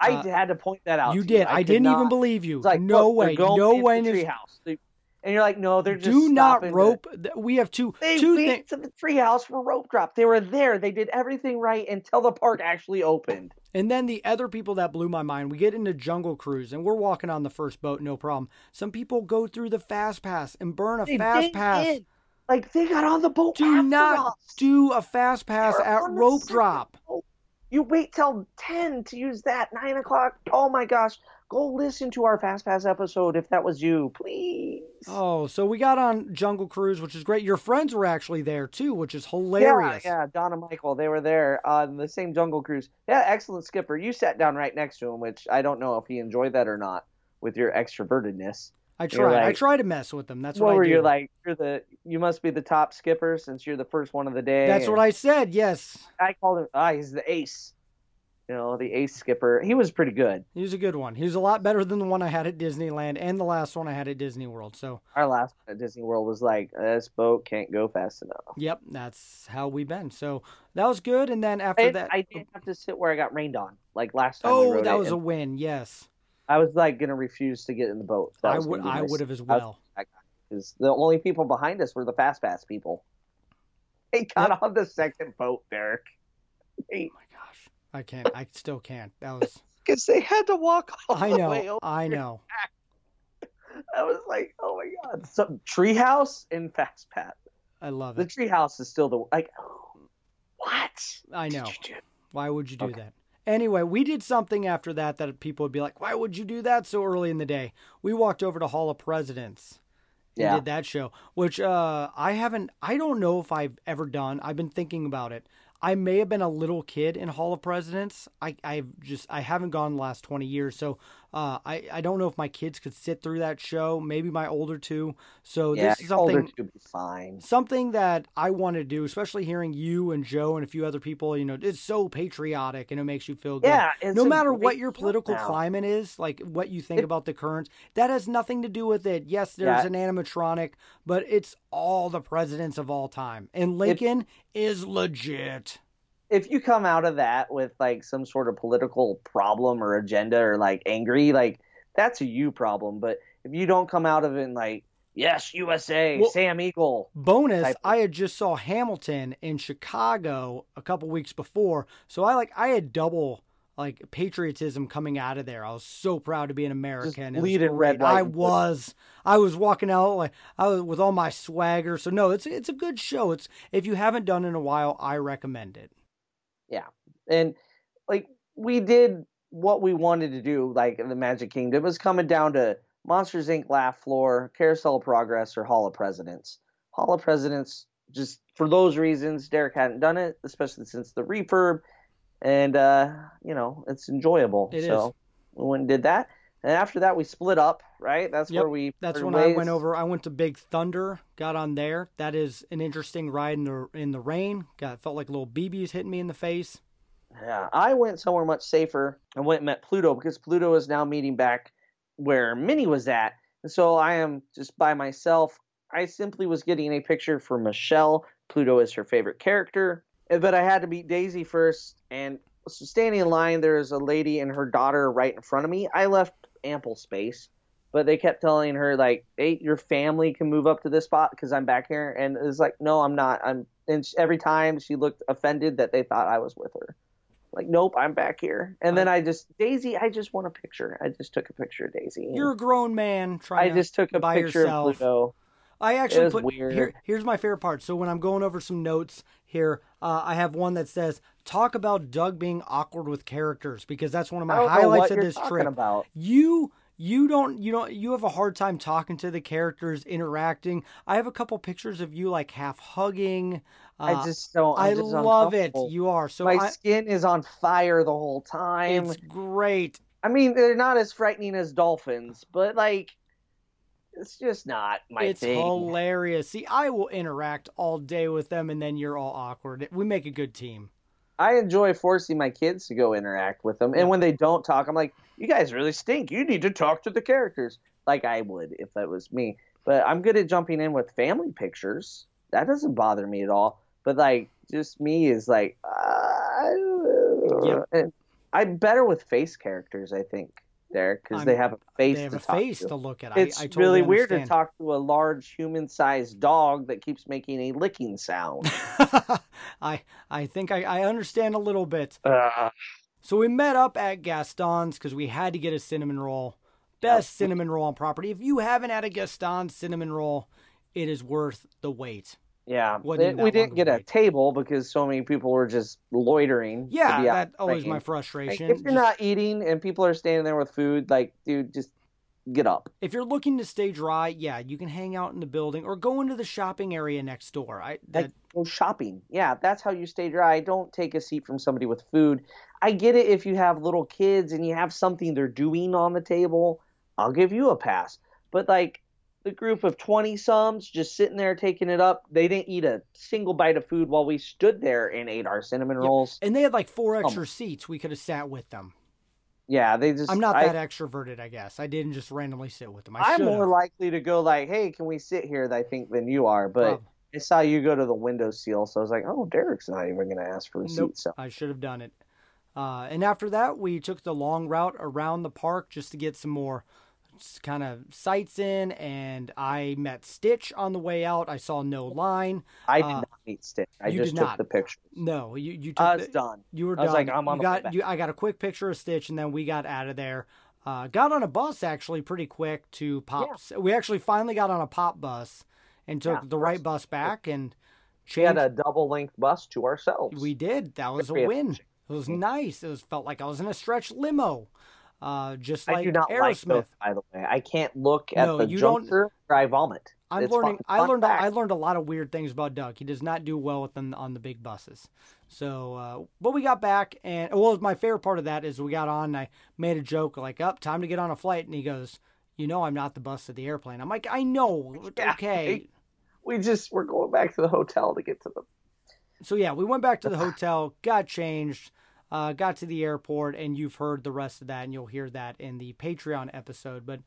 I uh, had to point that out. you did. I, could didn't even believe you. Like, no way. No way. the treehouse. They- And you're like, no, they're just Do not rope. We have two They two went things. to the treehouse for rope drop. They were there. They did everything right until the park actually opened. And then the other people that blew my mind, we get into Jungle Cruise and we're walking on the first boat, no problem. Some people go through the fast pass and burn a They fast pass. it. Like they got on the boat. Do not us. do a fast pass They're at rope drop. boat. You wait till ten to use that. Nine o'clock. Oh my gosh. Go listen to our Fast Pass episode if that was you, please. Oh, so we got on Jungle Cruise, which is great. Your friends were actually there too, which is hilarious. Yeah, yeah, Don and Michael, they were there on the same Jungle Cruise. Yeah, excellent skipper. You sat down right next to him, which I don't know if he enjoyed that or not with your extrovertedness. I try. I try to mess with them. That's what what, I were do. you like? You're the you must be the top skipper since you're the first one of the day. That's what I said. Yes, I called him. Ah, he's the ace. You know, the ace skipper. He was pretty good. he was a good one. He was a lot better than the one I had at Disneyland and the last one I had at Disney World. So, Our last one at Disney World was like, this boat can't go fast enough. yep, that's how we've been. So that was good. And then after I, that, I didn't have to sit where I got rained on like last time. we oh, that was a win. Yes, I was like gonna refuse to get in the boat. That I would. I would have as well. because the only people behind us were the fast pass people. They got Yep. on the second boat, Derek. They- Oh I can't. I still can't. That was because they had to walk all I the way know. over. I know. I was like, oh my god. So treehouse in fast pat. I love it. The treehouse is still the like. What? I know. Did you do? Why would you do Okay. that? Anyway, we did something after that that people would be like, "Why would you do that so early in the day?" We walked over to Hall of Presidents and Yeah. did that show, which uh, I haven't. I don't know if I've ever done. I've been thinking about it. I may have been a little kid in Hall of Presidents. I I've just I haven't gone the last twenty years, so uh, I I don't know if my kids could sit through that show. Maybe my older two. So Yeah, this is older something be fine. something that I want to do, especially hearing you and Joe and a few other people, you know, it's so patriotic and it makes you feel good. Yeah, no matter what your political now. climate is, like what you think It- about the currents, that has nothing to do with it. Yes, there's Yeah. an animatronic, but it's all the presidents of all time. And Lincoln is legit. If you come out of that with like some sort of political problem or agenda or like angry, like that's a you problem. But if you don't come out of it and like, yes, USA, Well- Sam Eagle, Bonus, I had just saw Hamilton in Chicago a couple weeks before, so I like I had double like patriotism coming out of there. I was so proud to be an American. Was bleed in red, I was. I was walking out like I was with all my swagger. So no, it's it's a good show. It's if you haven't done it in a while, I recommend it. And like we did what we wanted to do, like in the Magic Kingdom, it was coming down to Monsters Inc. Laugh Floor, Carousel of Progress, or Hall of Presidents. Hall of Presidents, just for those reasons, Derek hadn't done it, especially since the refurb, and uh, you know it's enjoyable. It so we went and did that, and after that we split up. Right, that's Yep, where we. That's when I went over. I went to Big Thunder, got on there. That is an interesting ride in the in the rain. Got felt like little BBs hitting me in the face. Yeah, I went somewhere much safer. I went and met Pluto because Pluto is now meeting back where Minnie was at. And so I am just by myself. I simply was getting a picture for Michelle. Pluto is her favorite character. But I had to meet Daisy first. And so standing in line, there's a lady and her daughter right in front of me. I left ample space. But they kept telling her, like, hey, your family can move up to this spot because I'm back here. And it's like, no, I'm not. I'm. And sh- every time she looked offended that they thought I was with her. Like, nope, I'm back here. And then I just Daisy, I just want a picture. I just took a picture of Daisy. You're a grown man trying I just took a picture yourself. of Pluto. I actually put weird. here. Here's my favorite part. So when I'm going over some notes here, uh, I have one that says talk about Doug being awkward with characters because that's one of my I don't know highlights of this trip. about. You you don't you don't you have a hard time talking to the characters, interacting. I have a couple pictures of you like half hugging. Uh, I just don't. I'm I just love it. You are so. My I, skin is on fire the whole time. it's great. I mean, they're not as frightening as dolphins, but like, it's just not my it's thing. hilarious. See, I will interact all day with them, and then you're all awkward. We make a good team. I enjoy forcing my kids to go interact with them, Yeah. and when they don't talk, I'm like, "You guys really stink. You need to talk to the characters." Like I would if that was me. But I'm good at jumping in with family pictures. That doesn't bother me at all. But like, just me is like, uh, Yep. and I'm better with face characters. I think, Derek, because they have a face They have to a talk face to. to look at. It's I, I totally really weird to talk to a large human-sized dog that keeps making a licking sound. I I think I, I understand a little bit. uh, So we met up at Gaston's because we had to get a cinnamon roll. Best cinnamon roll on property. If you haven't had a Gaston's cinnamon roll, it is worth the wait. Yeah, it- we didn't get a table because so many people were just loitering. Yeah, that's always my drinking. Like, frustration. if you're Just- not eating and people are standing there with food, like, dude, just get up. if you're looking to stay dry, yeah, you can hang out in the building or go into the shopping area next door. I that Like, go shopping. Yeah, that's how you stay dry. Don't take a seat from somebody with food. I get it if you have little kids and you have something they're doing on the table. I'll give you a pass. But like the group of 20 sums just sitting there taking it up, they didn't eat a single bite of food while we stood there and ate our cinnamon rolls. and they had like four Um, extra seats. We could have sat with them. Yeah, they just I'm not I- that extroverted, I guess. I didn't just randomly sit with them. I I'm more likely to go like, "Hey, can we sit here?" I think than you are, but I saw you go to the window seal, so I was like, "Oh, Derek's not even going to ask for a Nope, seat." So I should have done it. Uh, and after that, we took the long route around the park just to get some more kind of sights in. And I met Stitch on the way out. I saw no line. I did Uh, not meet Stitch. I just did took not. the picture. No, you you took I was the- done. You were I was done. like, I'm on you got you. I got a quick picture of Stitch, and then we got out of there. Uh, got on a bus actually pretty quick to pop. We actually finally got on a pop bus and took Yeah, the right bus back and We had a double length bus to ourselves. We did. That was a win. It was nice. It was felt like I was in a stretch limo, uh, just like I do not like those, Aerosmith. by the way. I can't look at No, the you don't- or I vomit. I'm It's learning. fun- I learned. fact. I learned a lot of weird things about Doug. He does not do well with them on the big buses. So, uh, but we got back, and well, my favorite part of that is we got on. And I made a joke like, "Up, time to get on a flight," and he goes, "You know, I'm not the bus to the airplane." I'm like, "I know, Yeah, okay." We just we're going back to the hotel to get to the So yeah, we went back to the hotel, got changed, uh, got to the airport, and you've heard the rest of that, and you'll hear that in the Patreon episode. But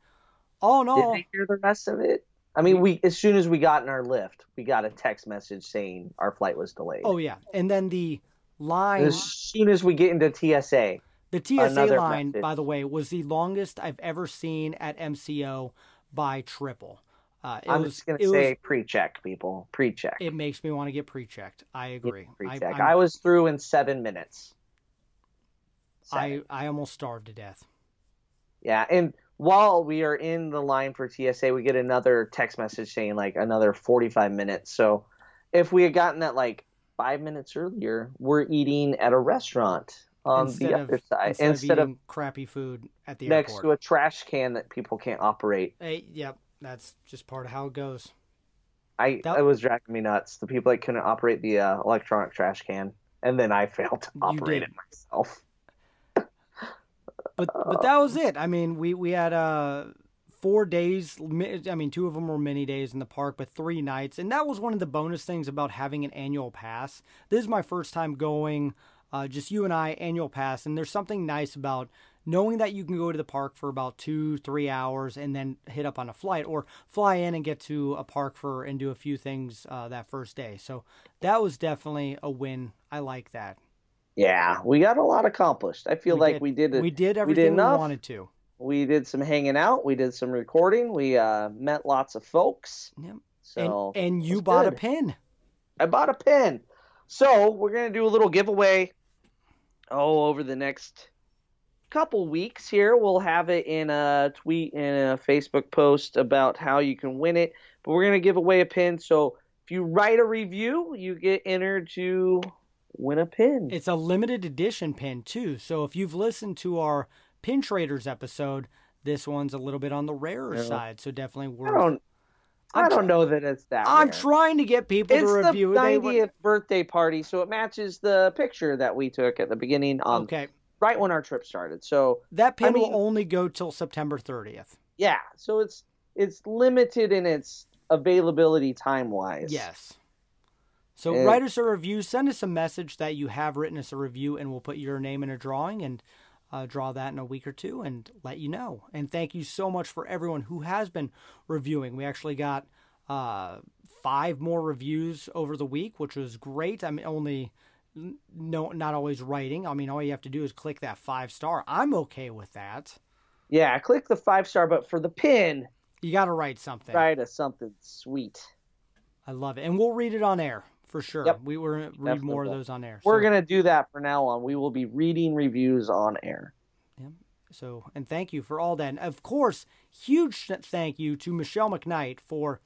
all in Did all, they hear the rest of it? I mean, we as soon as we got in our Lyft, we got a text message saying our flight was delayed. oh yeah, and then the line. as soon as we get into TSA, The TSA line, message. by the way, was the longest I've ever seen at MCO by triple. Uh, it I'm was, just gonna say was, pre-check, people, pre-check, it makes me want to get pre-checked. I agree. I, pre-check. I'm- I, was through in seven minutes. I, I almost starved to death. Yeah, and while we are in the line for TSA, we get another text message saying like another 45 minutes. So if we had gotten that like five minutes earlier, we're eating at a restaurant on instead the of, other side instead, instead of of, crappy food at the next airport. to a trash can that people can't operate. Hey, yep, that's just part of how it goes. I That- it was driving me nuts. The people that couldn't operate the uh, electronic trash can, and then I failed to operate it myself. But but that was it. I mean, we we had uh four days. I mean, two of them were mini days in the park, but three nights, and that was one of the bonus things about having an annual pass. This is my first time going. Uh, just you and I, annual pass, and there's something nice about knowing that you can go to the park for about two, three hours, and then hit up on a flight, or fly in and get to a park for and do a few things uh, that first day. So that was definitely a win. I like that. Yeah, we got a lot accomplished. I feel like we did it. We did everything we, enough. wanted to. We did some hanging out. We did some recording. We uh, met lots of folks. Yep. So and and you bought a good. pin. I bought a pin. So we're gonna do a little giveaway. Oh, over the next couple weeks here, we'll have it in a tweet and a Facebook post about how you can win it. But we're gonna give away a pin. So if you write a review, you get entered to win a pin. It's a limited edition pin too. So if you've listened to our pin traders episode, this one's a little bit on the rarer Yeah. side. So definitely I worth. don't. I I'm don't know that it's that. I'm rare. trying to get people It's to the review. They would- 90th birthday party, so it matches the picture that we took at the beginning on okay, right when our trip started. So that pin I mean- will only go till September 30th. yeah, so it's it's limited in its availability time wise. Yes. So And- write us a review. Send us a message that you have written us a review, and we'll put your name in a drawing and uh, draw that in a week or two and let you know. And thank you so much for everyone who has been reviewing. We actually got uh, five more reviews over the week, which was great. I'm only no, not always writing. I mean, all you have to do is click that five star. I'm okay with that. Yeah, click the five star, but for the pin, You got to write something. Write to something sweet. I love it, and we'll read it on air for sure. Yep. We will read Definitely more of those on air. We're So- gonna do that from now on. We will be reading reviews on air. Yeah. So, and thank you for all that. And of course, huge thank you to Michelle McKnight for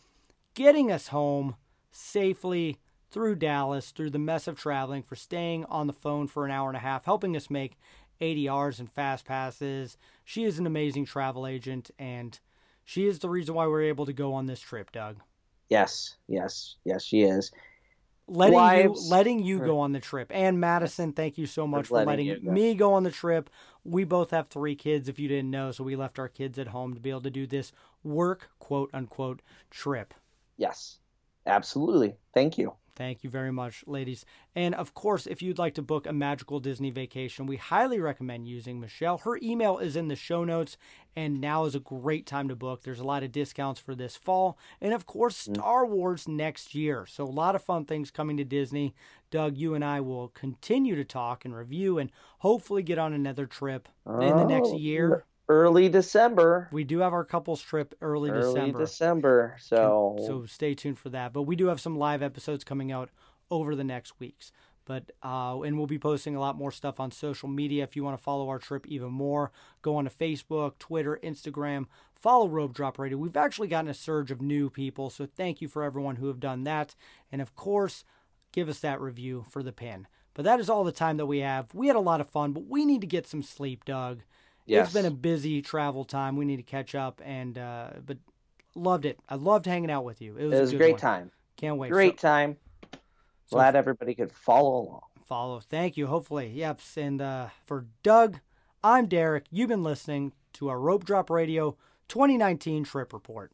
getting us home safely through Dallas, through the mess of traveling, for staying on the phone for an hour and a half, helping us make ADRs and fast passes. She is an amazing travel agent, and she is the reason why we're able to go on this trip, Doug. Yes, yes, yes, she is. Letting Wives- you letting you go on the trip. And madison thank you so much for letting letting, me go on the trip. We both have three kids if you didn't know so we left our kids at home to be able to do this work quote unquote trip. Yes, absolutely. Thank you. Thank you very much, ladies. And of course, if you'd like to book a magical Disney vacation, we highly recommend using Michelle. Her email is in the show notes, and now is a great time to book. There's a lot of discounts for this fall, and of course, mm. Star Wars next year. So, a lot of fun things coming to Disney. Doug, you and I will continue to talk and review and hopefully get on another trip in the next Oh, year. Early December. We do have our couples trip early, Early December. December. So, So stay tuned for that. But we do have some live episodes coming out over the next weeks. But uh, and we'll be posting a lot more stuff on social media. If you want to follow our trip even more, go on to Facebook, Twitter, Instagram. Follow Rope Drop Radio. We've actually gotten a surge of new people, so thank you for everyone who have done that. And of course, give us that review for the pin. But that is all the time that we have. We had a lot of fun, but we need to get some sleep, Doug. Yes. It's been a busy travel time. We need to catch up, and uh, but loved it. I loved hanging out with you. It was, It was a great one. time. Can't wait. Great So- time. so Glad everybody could follow along. follow. Thank you. Hopefully, yep. And uh, for Doug, I'm Derek. You've been listening to our Rope Drop Radio 2019 Trip Report.